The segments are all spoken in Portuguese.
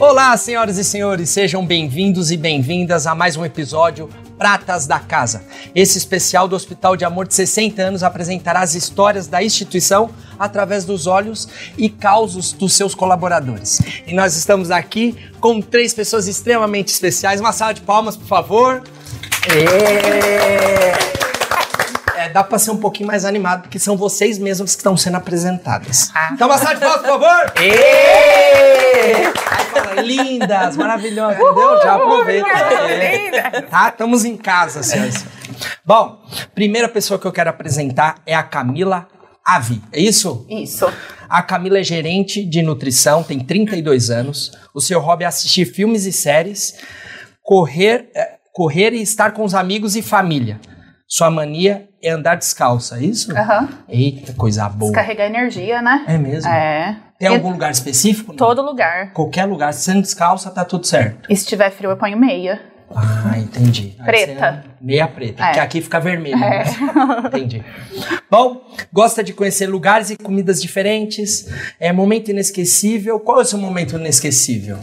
Olá, senhoras e senhores, sejam bem-vindos e bem-vindas a mais um episódio Pratas da Casa. Esse especial do Hospital de Amor de 60 anos apresentará as histórias da instituição através dos olhos e causos dos seus colaboradores. E nós estamos aqui com três pessoas extremamente especiais. Uma salva de palmas, por favor. É, dá pra ser um pouquinho mais animado, porque são vocês mesmos que estão sendo apresentadas. Então, uma salva de palmas, por favor. Fala, lindas, maravilhosas, entendeu? Já aproveita. É. Tá? Estamos em casa, senhoras. Bom, primeira pessoa que eu quero apresentar é a Camila Avi. É isso? Isso. A Camila é gerente de nutrição, tem 32 anos. O seu hobby é assistir filmes e séries, correr, é, correr e estar com os amigos e família. Sua mania é andar descalça, é isso? Aham. Eita, coisa boa. Descarregar energia, né? É mesmo? É. Tem E algum lugar específico? Não? Todo lugar. Qualquer lugar, sendo descalça, tá tudo certo. E se tiver frio, eu ponho meia. Ah, entendi. Preta. é Meia preta, É. porque aqui fica vermelho. né? Entendi. Bom, gosta de conhecer lugares e comidas diferentes. É momento inesquecível. Qual é o seu momento inesquecível?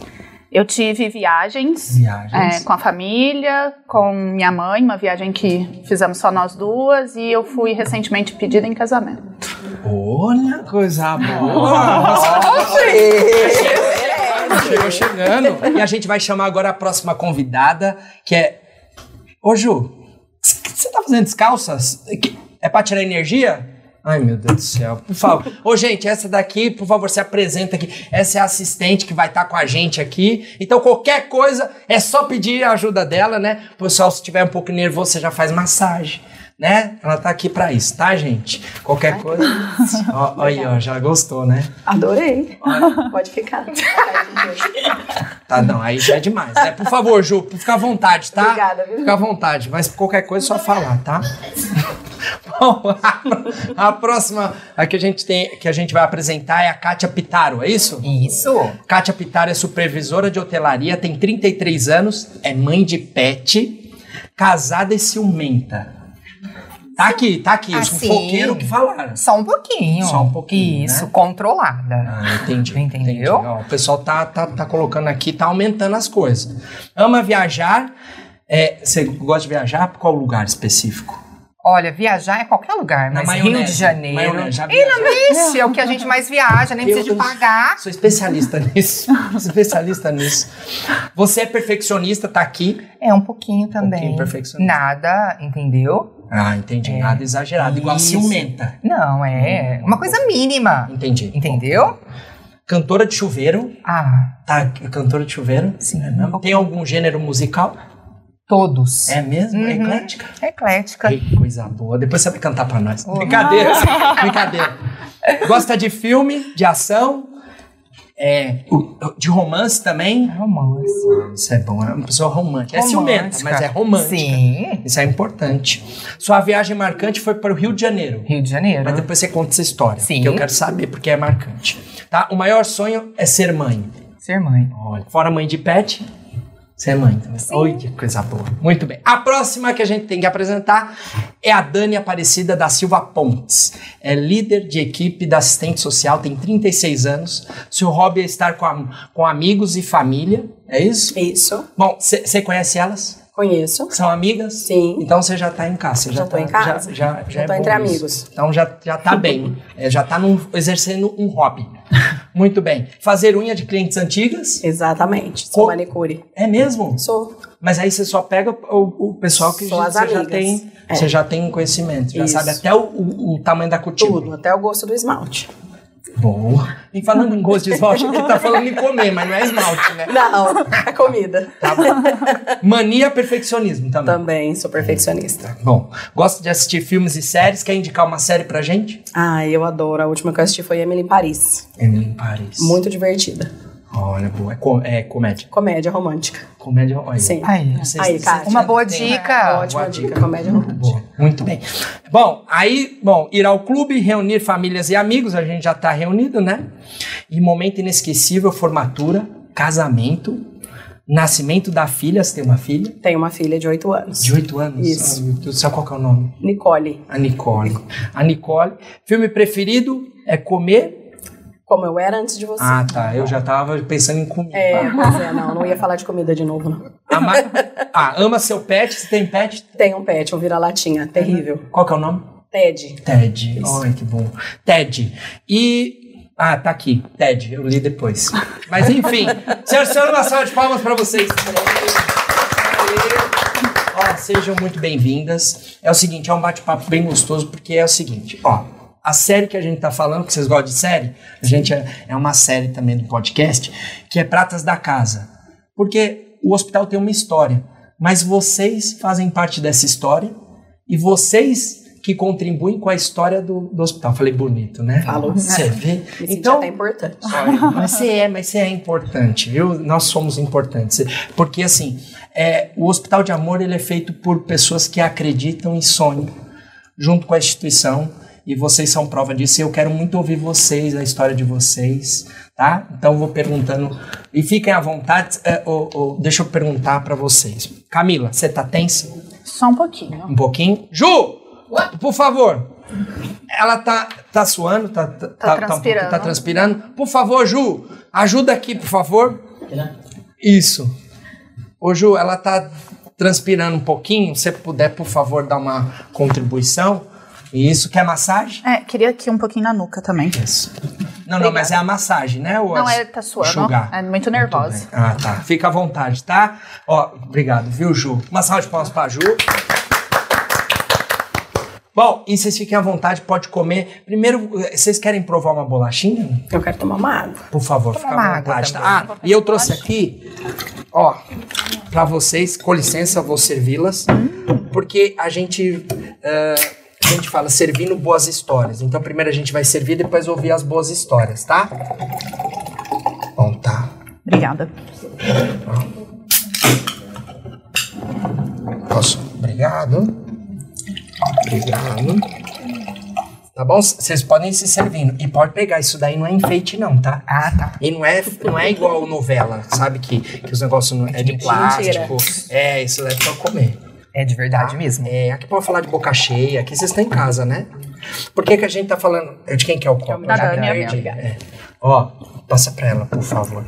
Eu tive viagens. Viagens. é, com a família, com minha mãe, uma viagem que fizemos só nós duas, e eu fui recentemente pedida em casamento. Olha, coisa boa! Chegou chegando. E a gente vai chamar agora a próxima convidada, que é. Ô, Ju, você tá fazendo descalças? É pra tirar energia? Ai, meu Deus do céu, por favor. Ô, gente, essa daqui, por favor, se apresenta aqui. Essa é a assistente que vai estar com a gente aqui. Então, qualquer coisa, é só pedir a ajuda dela, né? Pessoal, se tiver um pouco nervoso, você já faz massagem, né? Ela tá aqui pra isso, tá, gente? Qualquer coisa. Ó, ó aí, ó, já gostou, né? Adorei. Pode ficar. Tá, não, aí já é demais. né? Por favor, Ju, fica à vontade, tá? Obrigada, viu? Fica à vontade, mas qualquer coisa é só falar, tá? Bom, a, próxima a que a gente tem, que a gente vai apresentar é a Kátia Pitaro, é isso? Isso. Kátia Pitaro é supervisora de hotelaria, tem 33 anos, é mãe de pet, casada e ciumenta. Tá aqui, tá aqui, Assim. fofoqueiros que falaram. Só um pouquinho. Só um pouquinho, Isso, né? controlada. Ah, entendi. Entendeu? entendi. Ó, o pessoal tá, tá, tá colocando aqui, tá aumentando as coisas. Ama viajar. É, você gosta de viajar? Qual lugar específico? Olha, viajar é qualquer lugar, Na mas Rio de Janeiro. Maionese, E na Vixe, é o que a gente mais viaja, nem precisa de Eu- pagar. Sou especialista nisso. especialista nisso. Você é perfeccionista, tá aqui. É um pouquinho também. pouquinho perfeccionista. Nada, entendeu? Ah, entendi. Nada exagerado. Igual Isso. ciumenta. Não, é uma coisa mínima. Entendi. Entendeu? Cantora de chuveiro. Ah, Tá, cantora de chuveiro. Sim. É? Tem algum gênero musical? Todos. É mesmo? É Uhum. eclética? Eclética. Que coisa boa. Depois você vai cantar pra nós. Oh. Brincadeira. Brincadeira. Gosta de filme, de ação, é, de romance também? Romance. Isso é bom, é uma pessoa romântica. É ciumenta, Romântica. mas é romântica. Sim. Isso é importante. Sua viagem marcante foi para o Rio de Janeiro. Rio de Janeiro. Mas depois você conta essa história. Sim. Que eu quero saber porque é marcante. Tá? O maior sonho é ser mãe. Ser mãe. Olha, fora mãe de pet, ser mãe também. Oi, que coisa boa. Muito bem. A próxima que a gente tem que apresentar é a Dani Aparecida da Silva Pontes. É líder de equipe da assistente social, tem 36 anos. Seu hobby é estar com, a- com amigos e família. É isso? Isso. Bom, você conhece elas? Conheço. São amigas? Sim. Então você já tá em casa. Você já, tô tá, em casa. Já, já, já Já é entre isso. amigos. Então já, já tá bem. É, já tá num- exercendo um hobby. Muito bem. Fazer unha de clientes antigas? Exatamente. Sou Co- manicure. É mesmo? Sou. Mas aí você só pega o, o pessoal que já, você já tem, É. você já tem conhecimento, já Isso. sabe até o, o- o tamanho da cutícula. Tudo. Até o gosto do esmalte. Boa. E falando em gosto de esmalte, aqui tá falando em comer, mas não é esmalte, né? Não, a comida. Tá bom. Mania perfeccionismo também. Também sou perfeccionista. Bom, gosta de assistir filmes e séries? Quer indicar uma série pra gente? Ah, eu adoro. A última que eu assisti foi Emily em Paris. Emily em Paris. Muito divertida. Olha, boa. É, co- é comédia. Comédia romântica. Comédia. Olha. Sim. Aí. Vocês- Aí, Kátia. Uma boa dica. Ótima boa dica, dica. comédia romântica. Boa, muito bem. Bom, aí, bom, ir ao clube, reunir famílias e amigos, a gente já tá reunido, né? E momento inesquecível, formatura, casamento, nascimento da filha, você tem uma filha? Tenho uma filha de 8 anos. De 8 anos? Isso. Ai, meu Deus céu, qual que é o nome? Nicole. A Nicole. A Nicole. Filme preferido é comer Como eu era antes de você. Ah, tá. Eu já tava pensando em comida. É, pois é, não, não ia falar de comida de novo, não. Ama... Ah, ama seu pet? Você tem pet? Tem um pet, um vira-latinha, terrível. Qual que é o nome? Ted. Ted. Ai, que bom. Ted. E. Ah, tá aqui. Ted. Eu li depois. Mas enfim. Senhoras e senhores, uma salva de palmas pra vocês. Ó, sejam muito bem-vindas. É o seguinte, é um bate-papo bem gostoso, porque é o seguinte, ó. A série que a gente tá falando, que vocês gostam de série, a gente é, é uma série também do podcast, que é Pratas da Casa. Porque o hospital tem uma história, mas vocês fazem parte dessa história e vocês que contribuem com a história do, do hospital. Falei bonito, né? Falou. Você vê? Me Então, até importante. Mas você é, mas você é importante, viu? Nós somos importantes. Porque, assim, é, o Hospital de Amor ele é feito por pessoas que acreditam e sonham junto com a instituição. E vocês são prova disso. E eu quero muito ouvir vocês, a história de vocês, tá? Então vou perguntando. E fiquem à vontade. é, ô, ô, deixa eu perguntar pra vocês. Camila, você tá tensa? Só um pouquinho. Um pouquinho? Ju! Por favor. Ela tá, tá suando, tá, tá, tá, tá um pouco- transpirando. tá transpirando. Por favor, Ju, ajuda aqui, por favor. Isso. Ô, Ju, ela tá transpirando um pouquinho. Se puder, por favor, dar uma contribuição. Isso. Quer massagem? É, queria aqui um pouquinho na nuca também. Isso. Não, não, mas é a massagem, né? Ou Não, é, tá suando. enxugar? É muito nervosa. bem. Ah, tá. Fica à vontade, tá? Ó, obrigado, viu, Ju? Uma salva de palmas pra Ju. Bom, e vocês fiquem à vontade, pode comer. Primeiro, vocês querem provar uma bolachinha? Eu quero tomar uma água. Por favor, fica à vontade. tá? Ah, e eu trouxe aqui, ó, pra vocês, com licença, vou servi-las, porque a gente, eh, a gente fala servindo boas histórias. Então, primeiro a gente vai servir, depois ouvir as boas histórias, tá? Bom, tá. Obrigada. Posso? Obrigado. Obrigado. Tá bom? Vocês podem se servindo. E pode pegar, isso daí não é enfeite, não, tá? Ah, tá. E não é, não é igual novela, sabe? Que, que os negócios não é de plástico. É, isso daí é pra comer. É de verdade mesmo. É, aqui pode falar de boca cheia, aqui vocês estão em casa, né? Por que, que a gente tá falando. De quem que é o copo? Da Já Dani, perdi. minha É. Ó, passa pra ela, por favor.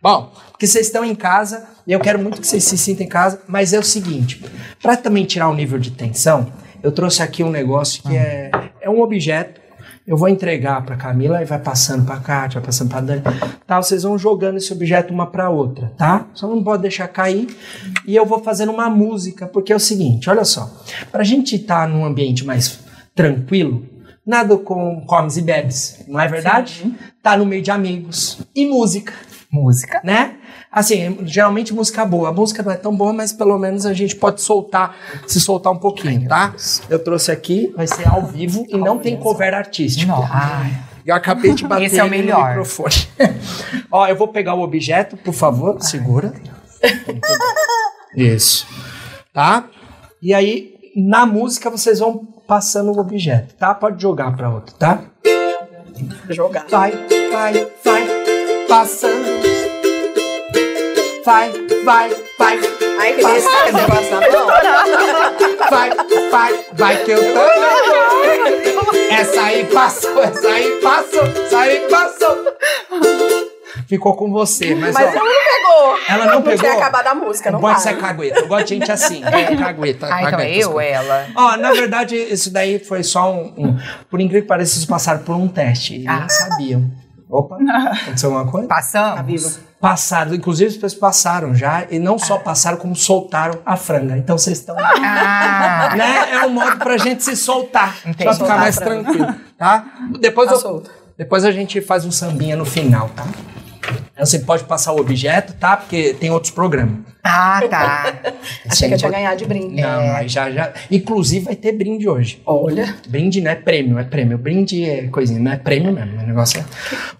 Bom, porque vocês estão em casa e eu quero muito que vocês se sintam em casa, mas é o seguinte: pra também tirar o nível de tensão, eu trouxe aqui um negócio que é, é um objeto. Eu vou entregar pra Camila e vai passando pra Kátia, vai passando pra Dani. Tá, vocês vão jogando esse objeto uma pra outra, tá? Só não pode deixar cair. E eu vou fazendo uma música, porque é o seguinte, olha só. Pra gente estar num ambiente mais tranquilo, nada com comes e bebes, não é verdade? Tá no meio de amigos. E música Música. né? Assim, geralmente música boa. A música não é tão boa, mas pelo menos a gente pode soltar, se soltar um pouquinho, tá? Eu trouxe aqui, vai ser ao vivo e não tem cover artístico. Não. Ai. Eu acabei de bater Esse é o ele no melhor. microfone. Ó, eu vou pegar o objeto, por favor, segura. Isso. Tá? E aí, na música, vocês vão passando o objeto, tá? Pode jogar pra outro, tá? Jogar. Vai, vai, vai, passando. Vai, vai, vai, Ai, que delícia esse negócio na mão. vai, vai, vai que eu tô. Essa aí passou, essa aí passou, essa aí passou. Ficou com você, mas, Mas ó, ela não pegou. ela não pegou. tinha acabado a música, não Pode ser cagueta. Eu gosto de gente assim. É, cagueta. Ah, então cagueta, eu, ela. Ó, na verdade, isso daí foi só um. um- por incrível que pareça, vocês passaram por um teste. E Ah. nem sabiam. Opa, aconteceu alguma coisa? Passamos? Tá viva. Passaram, inclusive as pessoas passaram já, e não só passaram, como soltaram a franga. Então vocês estão. Ah, né? É um modo pra gente se soltar. Entendi. Pra ficar mais tranquilo, tá? Depois, Tá eu- depois a gente faz um sambinha no final, tá? Você pode passar o objeto, tá? Porque tem outros programas. ah, tá. Achei que eu tinha ganhado de brinde. Não, aí já, já. Inclusive vai ter brinde hoje. Olha, Brinde não é prêmio, é prêmio. Brinde é coisinha, não é prêmio mesmo. O negócio é.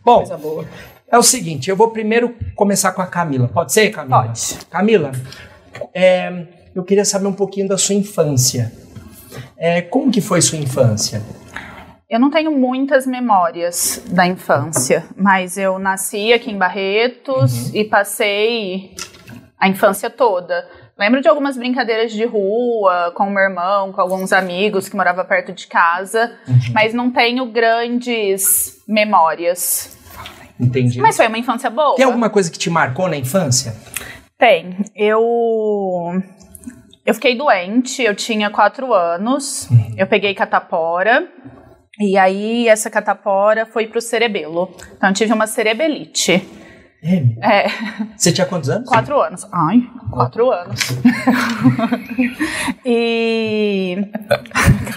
Bom, coisa boa. É o seguinte, eu vou primeiro começar com a Camila. Pode ser, Camila? Pode. Camila, é, eu queria saber um pouquinho da sua infância. É, como que foi sua infância? Eu não tenho muitas memórias da infância, mas eu nasci aqui em Barretos e passei a infância toda. Lembro de algumas brincadeiras de rua com o meu irmão, com alguns amigos que morava perto de casa, mas não tenho grandes memórias. Entendi. Mas foi uma infância boa. Tem alguma coisa que te marcou na infância? Tem. Eu. Eu fiquei doente, eu tinha quatro anos, eu peguei catapora, e aí essa catapora foi pro cerebelo. Então eu tive uma cerebelite. É. É, Você tinha quantos anos? quatro anos. Ai, quatro anos. e.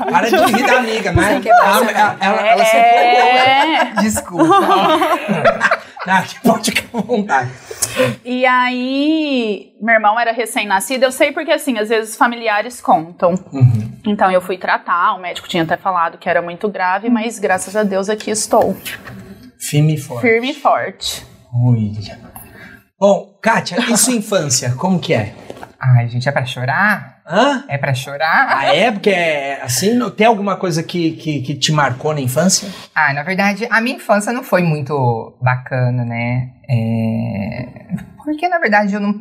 Para de rir da amiga, mas quebrar ela, ela, ela, ela se empolgou. É. Desculpa. Ah, pode ficar à vontade. E aí, meu irmão era recém-nascido, eu sei porque assim, às vezes os familiares contam. Uhum. Então eu fui tratar, o médico tinha até falado que era muito grave, mas graças a Deus aqui estou, Firme e forte. firme e forte. Olha. Bom, Kátia, e sua infância, como que é? Ai, gente, é pra chorar? Hã? É pra chorar? A época é assim? Tem alguma coisa que, que, que te marcou na infância? Ah, na verdade, a minha infância não foi muito bacana, né? É, Porque, na verdade, eu não.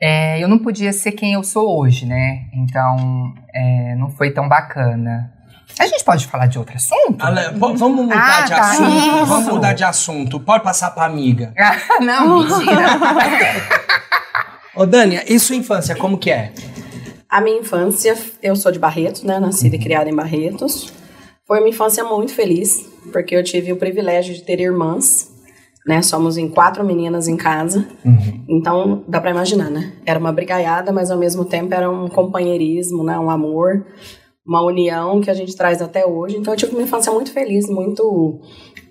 é, Eu não podia ser quem eu sou hoje, né? Então, é, não foi tão bacana. A gente pode falar de outro assunto? Ale- vamos mudar Ah, de tá, assunto. isso. Vamos mudar de assunto. Pode passar pra amiga. Ah, não, mentira. Ô, Dânia, e sua infância, como que é? A minha infância, eu sou de Barretos, né? Nascida e criada em Barretos. Foi uma infância muito feliz, porque eu tive o privilégio de ter irmãs, né? Somos em quatro meninas em casa. Então, dá pra imaginar, né? Era uma brigaiada, mas ao mesmo tempo era um companheirismo, né? Um amor, uma união que a gente traz até hoje. Então, eu tive uma infância muito feliz, muito...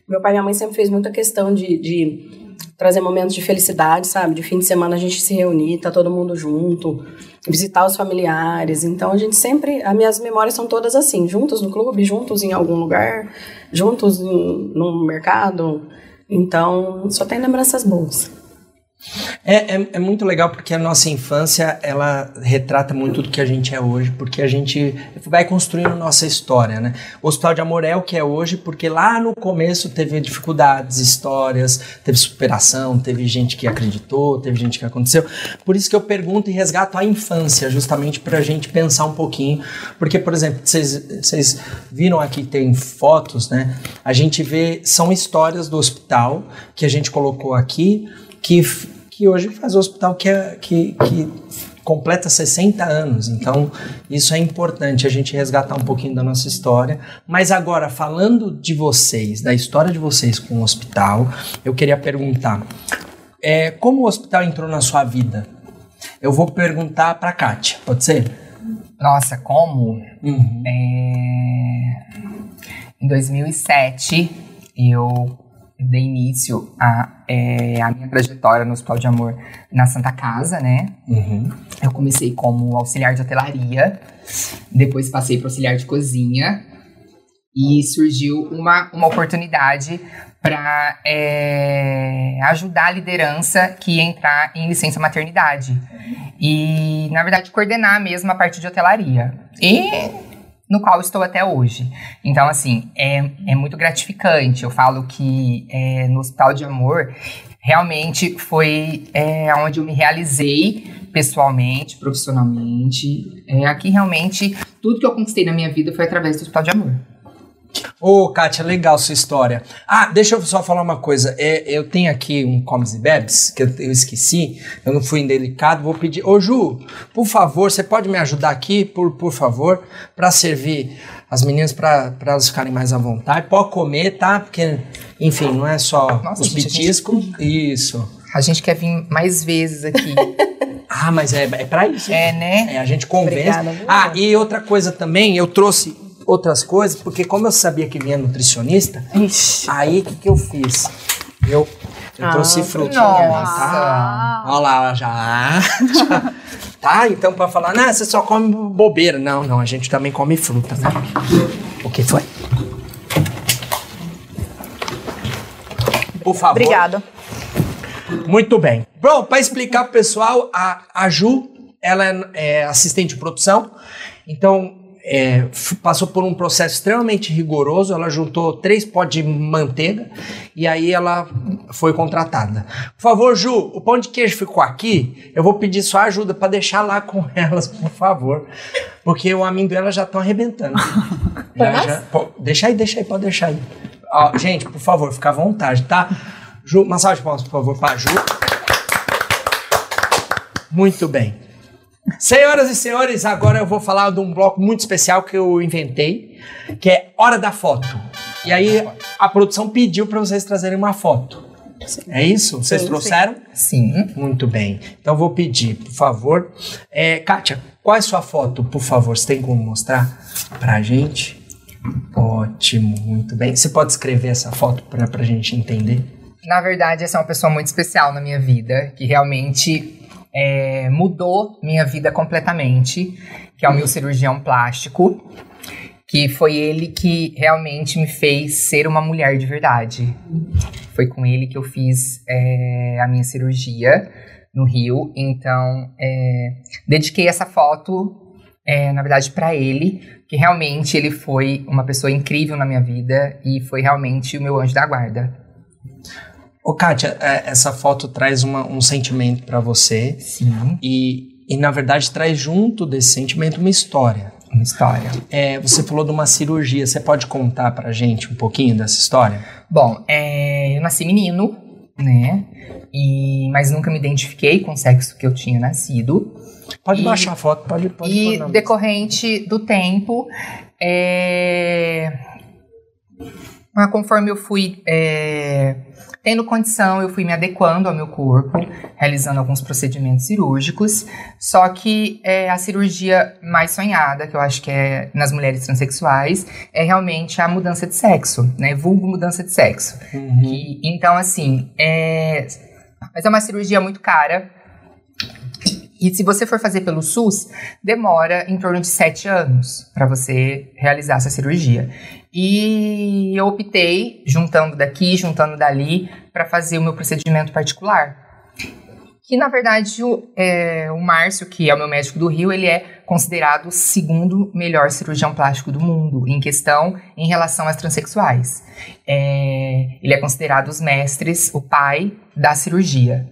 Meu pai e minha mãe sempre fez muita questão de, de trazer momentos de felicidade, sabe? De fim de semana a gente se reunir, tá todo mundo junto, visitar os familiares. Então a gente sempre, as minhas memórias são todas assim, juntos no clube, juntos em algum lugar, juntos em, num mercado. Então só tem lembranças boas. É, é, é muito legal porque a nossa infância, ela retrata muito do que a gente é hoje, porque a gente vai construindo nossa história, né? O Hospital de Amor é o que é hoje, porque lá no começo teve dificuldades, histórias, teve superação, teve gente que acreditou, teve gente que aconteceu. Por isso que eu pergunto e resgato a infância, justamente pra gente pensar um pouquinho. Porque, por exemplo, vocês viram aqui, tem fotos, né? A gente vê, são histórias do hospital que a gente colocou aqui, que, que hoje faz o hospital que, é, que, que completa 60 anos. Então, isso é importante a gente resgatar um pouquinho da nossa história. Mas agora, falando de vocês, da história de vocês com o hospital, eu queria perguntar: é, como o hospital entrou na sua vida? Eu vou perguntar para Kátia, pode ser? Nossa, como? Uhum. É, Em 2007, eu dei início à é, à minha trajetória no Hospital de Amor na Santa Casa, né? Uhum. Eu comecei como auxiliar de hotelaria, depois passei para auxiliar de cozinha e surgiu uma, uma oportunidade para ajudar a liderança que ia entrar em licença maternidade e, na verdade, coordenar mesmo a parte de hotelaria. E no qual estou até hoje. Então, assim, é, é muito gratificante. Eu falo que é, no Hospital de Amor realmente foi é, onde eu me realizei pessoalmente, profissionalmente. É, aqui realmente tudo que eu conquistei na minha vida foi através do Hospital de Amor. Ô, Kátia, legal sua história. Ah, deixa eu só falar uma coisa. É, eu tenho aqui um Comes e Bebes, que eu, eu esqueci, eu não fui indelicado, vou pedir. Ô, Ju, por favor, você pode me ajudar aqui, por, por favor, para servir as meninas, para elas ficarem mais à vontade. Pode comer, tá? Porque, enfim, não é só Nossa, os a gente- petiscos. Isso. A gente quer vir mais vezes aqui. Ah, mas é, é pra isso. é, né? É, a gente convence. Obrigada, ah, e outra coisa também, eu trouxe outras coisas, porque como eu sabia que vinha nutricionista, Ixi. aí o que, que eu fiz? Eu, eu Ah, trouxe frutinha, nossa. tá? Olha lá, já. já. Tá, então pra falar, não, você só come bobeira. Não, não, a gente também come fruta, né? O que foi? Por favor. Obrigada. Muito bem. Bom, para explicar pro pessoal, a, a Ju, ela é, é assistente de produção, então é, passou por um processo extremamente rigoroso, ela juntou três potes de manteiga e aí ela foi contratada. Por favor, Ju, o pão de queijo ficou aqui, eu vou pedir sua ajuda para deixar lá com elas, por favor, porque o amendoim elas já estão arrebentando. Já, já, pô, deixa aí, deixa aí, pode deixar aí. Ó, gente, por favor, fica à vontade, tá? Ju, salva de palmas, por favor, pra Ju. Muito bem. Senhoras e senhores, agora eu vou falar de um bloco muito especial que eu inventei, que é Hora da Foto. E aí a produção pediu para vocês trazerem uma foto. É isso? Vocês Sim, trouxeram? Sim. Muito bem. Então eu vou pedir, por favor. É, Kátia, qual é a sua foto, por favor? Você tem como mostrar pra gente? Ótimo, muito bem. Você pode escrever essa foto pra, pra gente entender? Na verdade, essa é uma pessoa muito especial na minha vida, que realmente é, mudou minha vida completamente, que é o meu cirurgião plástico, que foi ele que realmente me fez ser uma mulher de verdade. Foi com ele que eu fiz é, a minha cirurgia no Rio, então é, dediquei essa foto, é, na verdade, para ele, que realmente ele foi uma pessoa incrível na minha vida e foi realmente o meu anjo da guarda. Ô, Kátia, é, essa foto traz uma- um sentimento pra você Sim, e, e, na verdade, traz junto desse sentimento uma história. uma história. É, você falou de uma cirurgia, você pode contar pra gente um pouquinho dessa história? Bom, é, eu nasci menino, né? E, mas nunca me identifiquei com o sexo que eu tinha nascido. Pode E- baixar a foto, pode, pode e decorrente do tempo, é, ah, conforme eu fui é, tendo condição, eu fui me adequando ao meu corpo, realizando alguns procedimentos cirúrgicos. Só que é, a cirurgia mais sonhada, que eu acho que é nas mulheres transexuais, é realmente a mudança de sexo, né? Vulgo mudança de sexo. Uhum. E, então, assim, é... mas é uma cirurgia muito cara. E se você for fazer pelo SUS, demora em torno de sete anos para você realizar essa cirurgia. E eu optei, juntando daqui, juntando dali, para fazer o meu procedimento particular. Que na verdade o, é, o Márcio, que é o meu médico do Rio, ele é considerado o segundo melhor cirurgião plástico do mundo em questão em relação às transexuais. É, ele é considerado os mestres, o pai da cirurgia.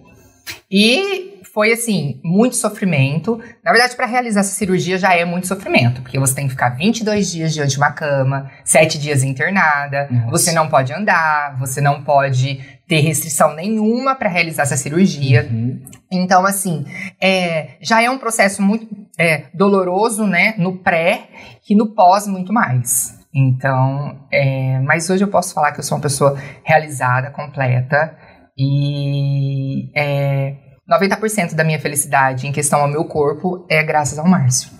E foi assim, muito sofrimento. Na verdade, para realizar essa cirurgia já é muito sofrimento, porque você tem que ficar 22 dias diante de uma cama, 7 dias internada, Nossa. você não pode andar, você não pode ter restrição nenhuma para realizar essa cirurgia. Uhum. Então, assim, é, já é um processo muito é, doloroso, né, no pré e no pós muito mais. Então, é, mas hoje eu posso falar que eu sou uma pessoa realizada, completa e é, 90% da minha felicidade em questão ao meu corpo é graças ao Márcio.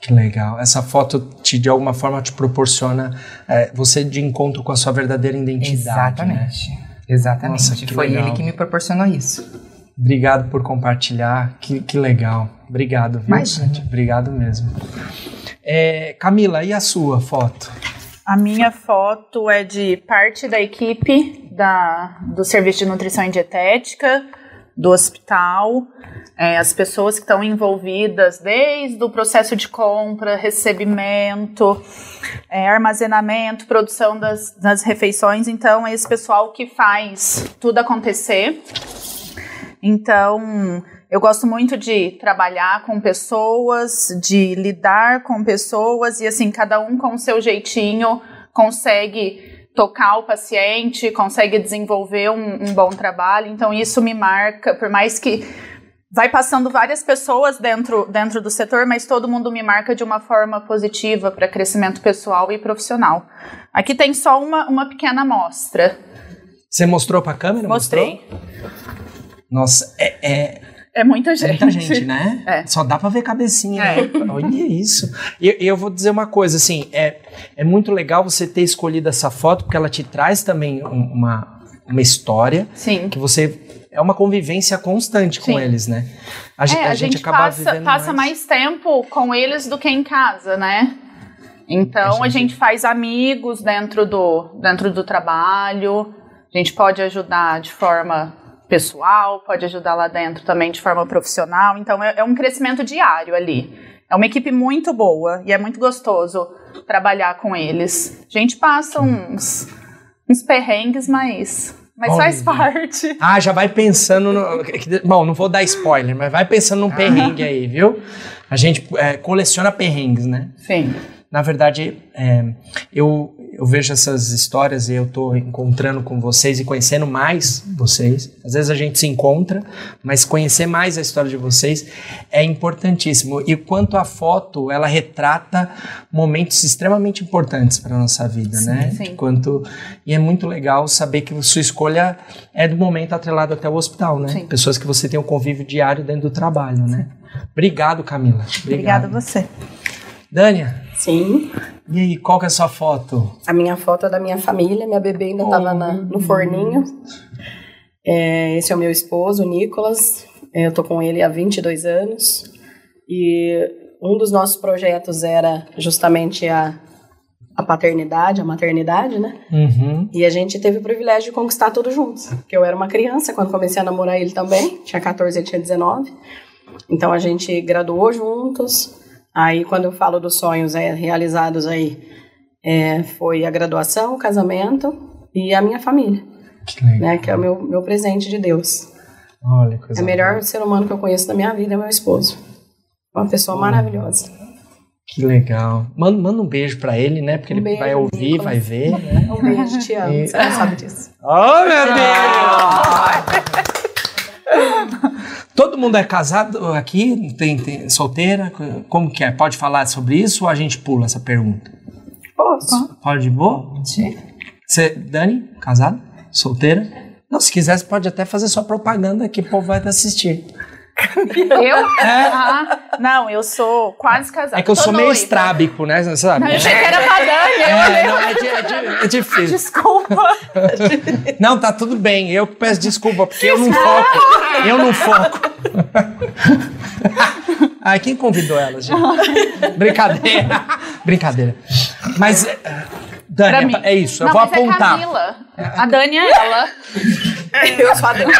Que legal. Essa foto te, de alguma forma te proporciona é, você de encontro com a sua verdadeira identidade. Né? Exatamente. Exatamente. Nossa, que Foi legal. ele que me proporcionou isso. Obrigado por compartilhar. Que, que legal. Obrigado, viu? Imagina. Obrigado mesmo. É, Camila, e a sua foto? A minha foto é de parte da equipe da, do Serviço de Nutrição e Dietética, do hospital, é, as pessoas que estão envolvidas desde o processo de compra, recebimento, é, armazenamento, produção das, das refeições. Então, é esse pessoal que faz tudo acontecer. Então, eu gosto muito de trabalhar com pessoas, de lidar com pessoas e assim, cada um com o seu jeitinho consegue tocar o paciente, consegue desenvolver um, um bom trabalho. Então, isso me marca, por mais que vai passando várias pessoas dentro, dentro do setor, mas todo mundo me marca de uma forma positiva para crescimento pessoal e profissional. Aqui tem só uma, uma pequena amostra. Você mostrou pra câmera? Mostrei. Mostrou? Nossa, é, é, É muita é gente. muita gente, né? É. Só dá pra ver cabecinha. É. né? Olha isso. E eu vou dizer uma coisa, assim, é, é muito legal você ter escolhido essa foto, porque ela te traz também um- uma, uma história Sim. que você... É uma convivência constante com Sim. eles, né? A, É, a gente, acaba passa, vivendo passa mais. tempo com eles do que em casa, né? Então A a gente- gente faz amigos dentro do, dentro do trabalho, a gente pode ajudar de forma pessoal, pode ajudar lá dentro também de forma profissional. Então é, é um crescimento diário ali. É uma equipe muito boa e é muito gostoso trabalhar com eles. A gente passa uns, uns perrengues, mas, mas Olha. faz parte. Ah, já vai pensando no. Bom, não vou dar spoiler, mas vai pensando num perrengue aí, viu? A gente é, coleciona perrengues, né? Sim. na verdade, é, eu, eu vejo essas histórias e eu estou encontrando com vocês e conhecendo mais vocês. Às vezes a gente se encontra, mas conhecer mais a história de vocês é importantíssimo. E quanto a foto, ela retrata momentos extremamente importantes para nossa vida, Sim, né? sim. Quanto e é muito legal saber que sua escolha é do momento atrelado até o hospital, né? Sim. Pessoas que você tem um convívio diário dentro do trabalho, né? Obrigado, Camila. Obrigada a Obrigado. você. Dânia, Sim. E aí, qual que é a sua foto? A minha foto é da minha família, minha bebê ainda estava no forninho. É, esse é o meu esposo, o Nicolas. É, Eu tô com ele há 22 anos. E um dos nossos projetos era justamente a, a paternidade, a maternidade, né? Uhum. E a gente teve o privilégio de conquistar tudo juntos. Porque eu era uma criança quando comecei a namorar ele também. Tinha 14, ele tinha 19. Então a gente graduou juntos. Aí quando eu falo dos sonhos é, realizados aí, é, foi a graduação, o casamento e a minha família, Que legal. né? Que é o meu, meu presente de Deus. Olha, coisa É o melhor boa. ser humano que eu conheço da minha vida, é meu esposo. Uma pessoa maravilhosa. Que legal. Manda, manda um beijo pra ele, né? Porque Um ele beijo, vai ouvir, vai ver, né? Um beijo, te amo. E- Você não sabe disso. Oh, meu Deus! Todo mundo é casado aqui? Tem, tem solteira? Como que é? Pode falar sobre isso ou a gente pula essa pergunta? Posso? Pode de boa? Você, Dani, casada? Solteira? Não, se quiser, você pode até fazer sua propaganda que o povo vai te assistir. Eu? Ah, não, eu sou quase casada. É que eu Tô sou meio estrábico, né? Você sabe? Não, eu achei que era pra Dani. eu É, não, é, é é difícil. Desculpa. Não, tá tudo bem. Eu peço desculpa, porque eu não foco. Eu não foco. Ai, quem convidou elas, gente? Brincadeira. Brincadeira. Mas, eh, Pra Dani, mim. é isso. Eu Não, vou mas apontar. É Camila. A Dani é ela. Eu sou a Dani.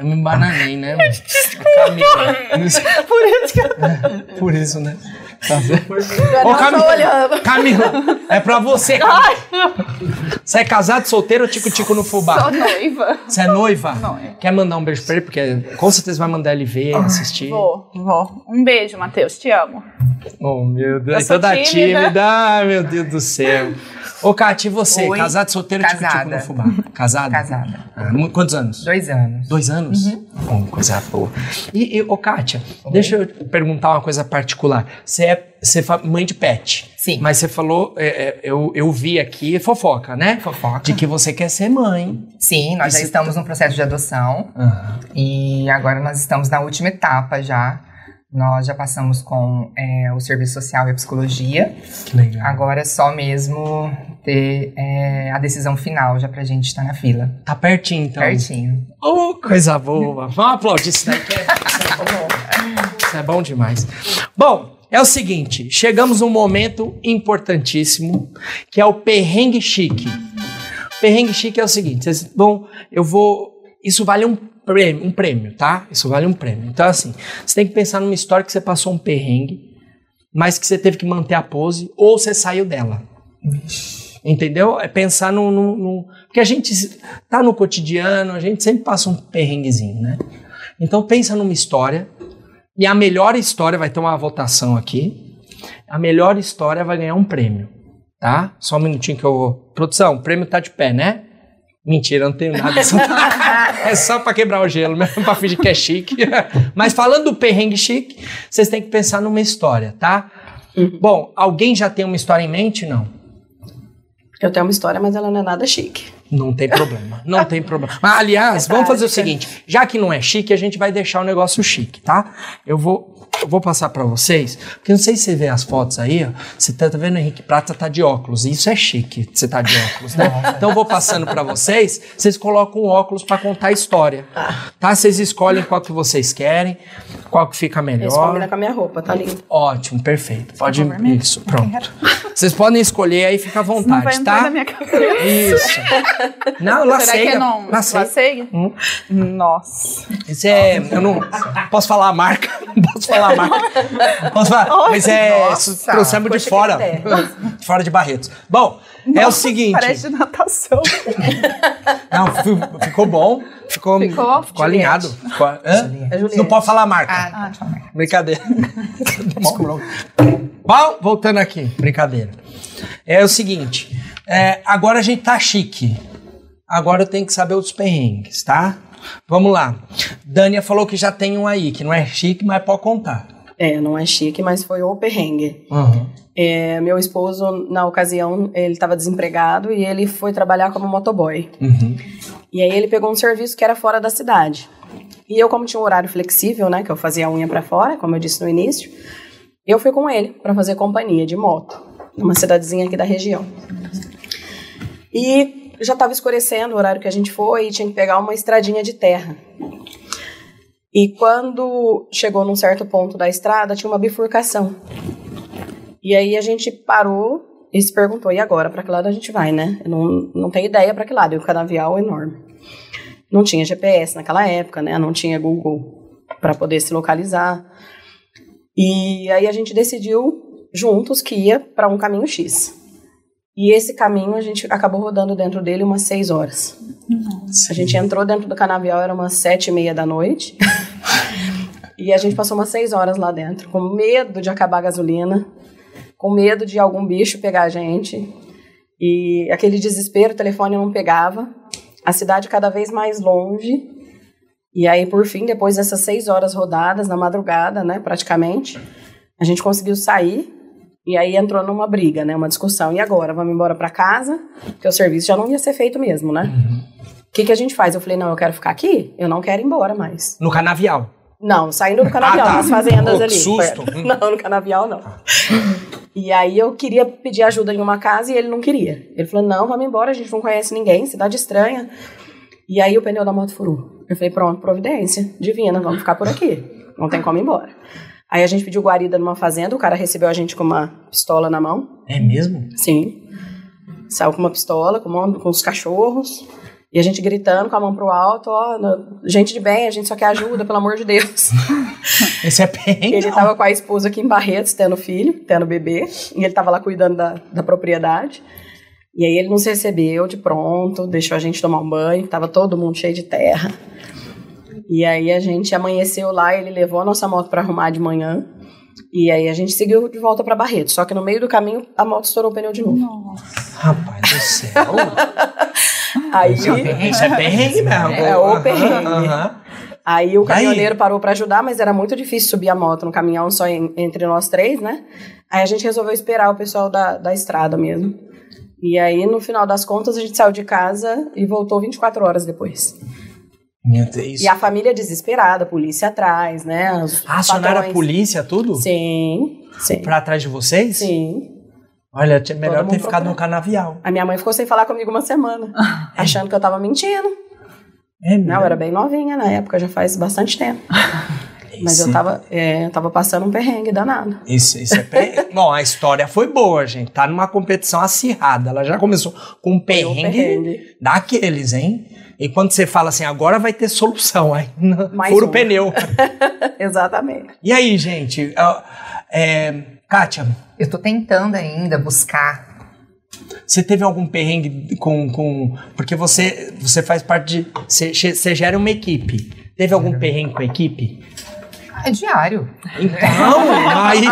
Eu me embananei, né? Camila. Por isso que eu Por isso, né? Tá vendo? eu Ô, Camila, olhando. Camila, é pra você, Camila. Você é casado, solteiro ou tico-tico no Sou fubá? noiva. Você é noiva? Noiva. Quer mandar um beijo pra ele? Porque com certeza vai mandar ele ver, assistir. Vou, vou. Um beijo, Matheus. Te amo. Oh, meu Deus. Eu sou Toda tímida. tímida. Ai, meu Deus do céu. Ô, Cati, e você? Oi. Casado, solteiro, tico-tico no fubá? Casada? Casada. Ah, quantos anos? Dois anos. Dois anos? Uhum. Bom, coisa boa. E, e ô, Kátia, deixa eu perguntar uma coisa particular. Você é você fa- mãe de pet. Sim. Mas você falou, é, é, eu, eu vi aqui, fofoca, né? Fofoca. De que você quer ser mãe. Sim, nós já Isso- estamos no processo de adoção Ah, e agora nós estamos na última etapa já. Nós já passamos com é, o serviço social e a psicologia. que legal. Agora é só mesmo ter é, a decisão final já pra gente estar na fila. Tá pertinho, então. Pertinho. Oh, coisa boa. Vamos aplaudir isso é, isso é bom. Isso é bom demais. Bom, é o seguinte, chegamos num momento importantíssimo, que é o perrengue chique. Perrengue chique é o seguinte, vocês eu vou, isso vale um prêmio, um prêmio, tá? Isso vale um prêmio. Então, assim, você tem que pensar numa história que você passou um perrengue, mas que você teve que manter a pose, ou você saiu dela. Entendeu? É pensar no, no, no- Porque a gente tá no cotidiano, a gente sempre passa um perrenguezinho, né? Então pensa numa história, e a melhor história vai ter uma votação aqui. A melhor história vai ganhar um prêmio, tá? Só um minutinho que eu vou. Produção, o prêmio tá de pé, né? Mentira, não tenho nada. É só pra quebrar o gelo, mesmo pra fingir que é chique. Mas falando do perrengue chique, vocês têm que pensar numa história, tá? Bom, alguém já tem uma história em mente? Não. Eu tenho uma história, mas ela não é nada chique. Não tem problema, não tem problema. Mas, aliás, vamos fazer o seguinte: já que não é chique, a gente vai deixar o negócio chique, tá? Eu vou, eu vou passar pra vocês, porque não sei se você vê as fotos aí, ó. Você tá, tá vendo o Henrique Prata tá de óculos, e isso é chique, você tá de óculos, né? Então eu vou passando pra vocês, vocês colocam o óculos pra contar a história, tá? Vocês escolhem qual que vocês querem, qual que fica melhor. combina com a minha roupa, tá lindo. Ótimo, perfeito. Pode isso, pronto. Vocês podem escolher aí, fica à Não vai vontade, entrar tá? na minha cabeça. Isso. Não, Será lacei. que é não? Lacei. Lacei? Hum. Nossa. Isso é. Eu não posso falar a marca. Não posso falar falar a marca. Vamos falar. Mas é. Nossa, trouxemos de fora. De fora de Barretos. Bom, é o seguinte. Parece de natação. Não, fi- ficou bom. Ficou, Ficou? ficou alinhado. Ficou, hã? É. Não pode falar a marca. Ah, pode falar. Brincadeira. Desculpa. Bom, voltando aqui. Brincadeira. É o seguinte. é, agora a gente tá chique. Agora eu tenho que saber os perrengues, tá? Vamos lá. Dânia falou que já tem um aí, que não é chique, mas pode contar. É, não é chique, mas foi o perrengue. Uhum. É, meu esposo, na ocasião, ele estava desempregado e ele foi trabalhar como motoboy. Uhum. E aí ele pegou um serviço que era fora da cidade. E eu, como tinha um horário flexível, né, que eu fazia a unha para fora, como eu disse no início, eu fui com ele para fazer companhia de moto, numa cidadezinha aqui da região. E já estava escurecendo o horário que a gente foi e tinha que pegar uma estradinha de terra. E quando chegou num certo ponto da estrada, tinha uma bifurcação. E aí a gente parou e se perguntou, e agora, para que lado a gente vai, né? Eu não, não tenho ideia para que lado, e o canavial é enorme. Não tinha GPS naquela época, né? Não tinha Google para poder se localizar. E aí a gente decidiu juntos que ia para um caminho X. E esse caminho a gente acabou rodando dentro dele umas seis horas. A gente entrou dentro do canavial, era umas sete e meia da noite. e a gente passou umas seis horas lá dentro, com medo de acabar a gasolina, com medo de algum bicho pegar a gente. E aquele desespero, o telefone não pegava. A cidade cada vez mais longe. E aí, por fim, depois dessas seis horas rodadas, na madrugada, né, praticamente, a gente conseguiu sair. E aí entrou numa briga, né, uma discussão. E agora? Vamos embora para casa? Porque o serviço já não ia ser feito mesmo, né? O que, que a gente faz? Eu falei, não, eu quero ficar aqui, eu não quero ir embora mais. No canavial. Não, saindo do canavial, Ah, tá. nas fazendas Oh, ali. susto. perto. Não, no canavial não. E aí eu queria pedir ajuda em uma casa e ele não queria. Ele falou, não, vamos embora, a gente não conhece ninguém, cidade estranha. E aí o pneu da moto furou. Eu falei, pronto, providência, divina, vamos ficar por aqui. Não tem como ir embora. Aí a gente pediu guarida numa fazenda, o cara recebeu a gente com uma pistola na mão. É mesmo? Sim. Saiu com uma pistola, com, uma- com os cachorros. E a gente gritando com a mão pro alto, ó, no- gente de bem, a gente só quer ajuda, pelo amor de Deus. Esse é perrengue. Ele não. tava com a esposa aqui em Barretos, tendo filho, tendo bebê, e ele tava lá cuidando da, da propriedade. E aí ele nos recebeu de pronto, deixou a gente tomar um banho, tava todo mundo cheio de terra. E aí a gente amanheceu lá, ele levou a nossa moto para arrumar de manhã. E aí a gente seguiu de volta para Barretos. Só que no meio do caminho a moto estourou o pneu de novo. Rapaz do céu. Aí, Isso é perrengue, isso é perrengue mesmo. É, o perrengue. aí o Aí? caminhoneiro parou para ajudar, mas era muito difícil subir a moto no caminhão só em- entre nós três, né? Aí a gente resolveu esperar o pessoal da, da estrada mesmo. E aí, no final das contas, a gente saiu de casa e voltou 24 horas depois. Meu Deus. E a família desesperada, a polícia atrás, né? Os Ah, acionaram a polícia, tudo? Sim, sim. Pra trás de vocês? Sim. Olha, tinha melhor ter ficado no canavial. A minha mãe ficou sem falar comigo uma semana, achando que eu tava mentindo. É mesmo? Não, eu era bem novinha na época, já faz bastante tempo. Mas eu tava, é, eu tava passando um perrengue danado. Isso, isso é perrengue. Bom, a história foi boa, gente. Tá numa competição acirrada. Ela já começou com um um perrengue, perrengue. daqueles, hein? E quando você fala assim, agora vai ter solução, aí Mais fura o um. pneu. Exatamente. E aí, gente? É, Kátia, Eu tô tentando ainda buscar. você teve algum perrengue com. com porque você, você faz parte de. Você, você gera uma equipe. Teve algum perrengue com a equipe? É diário. Então, aí.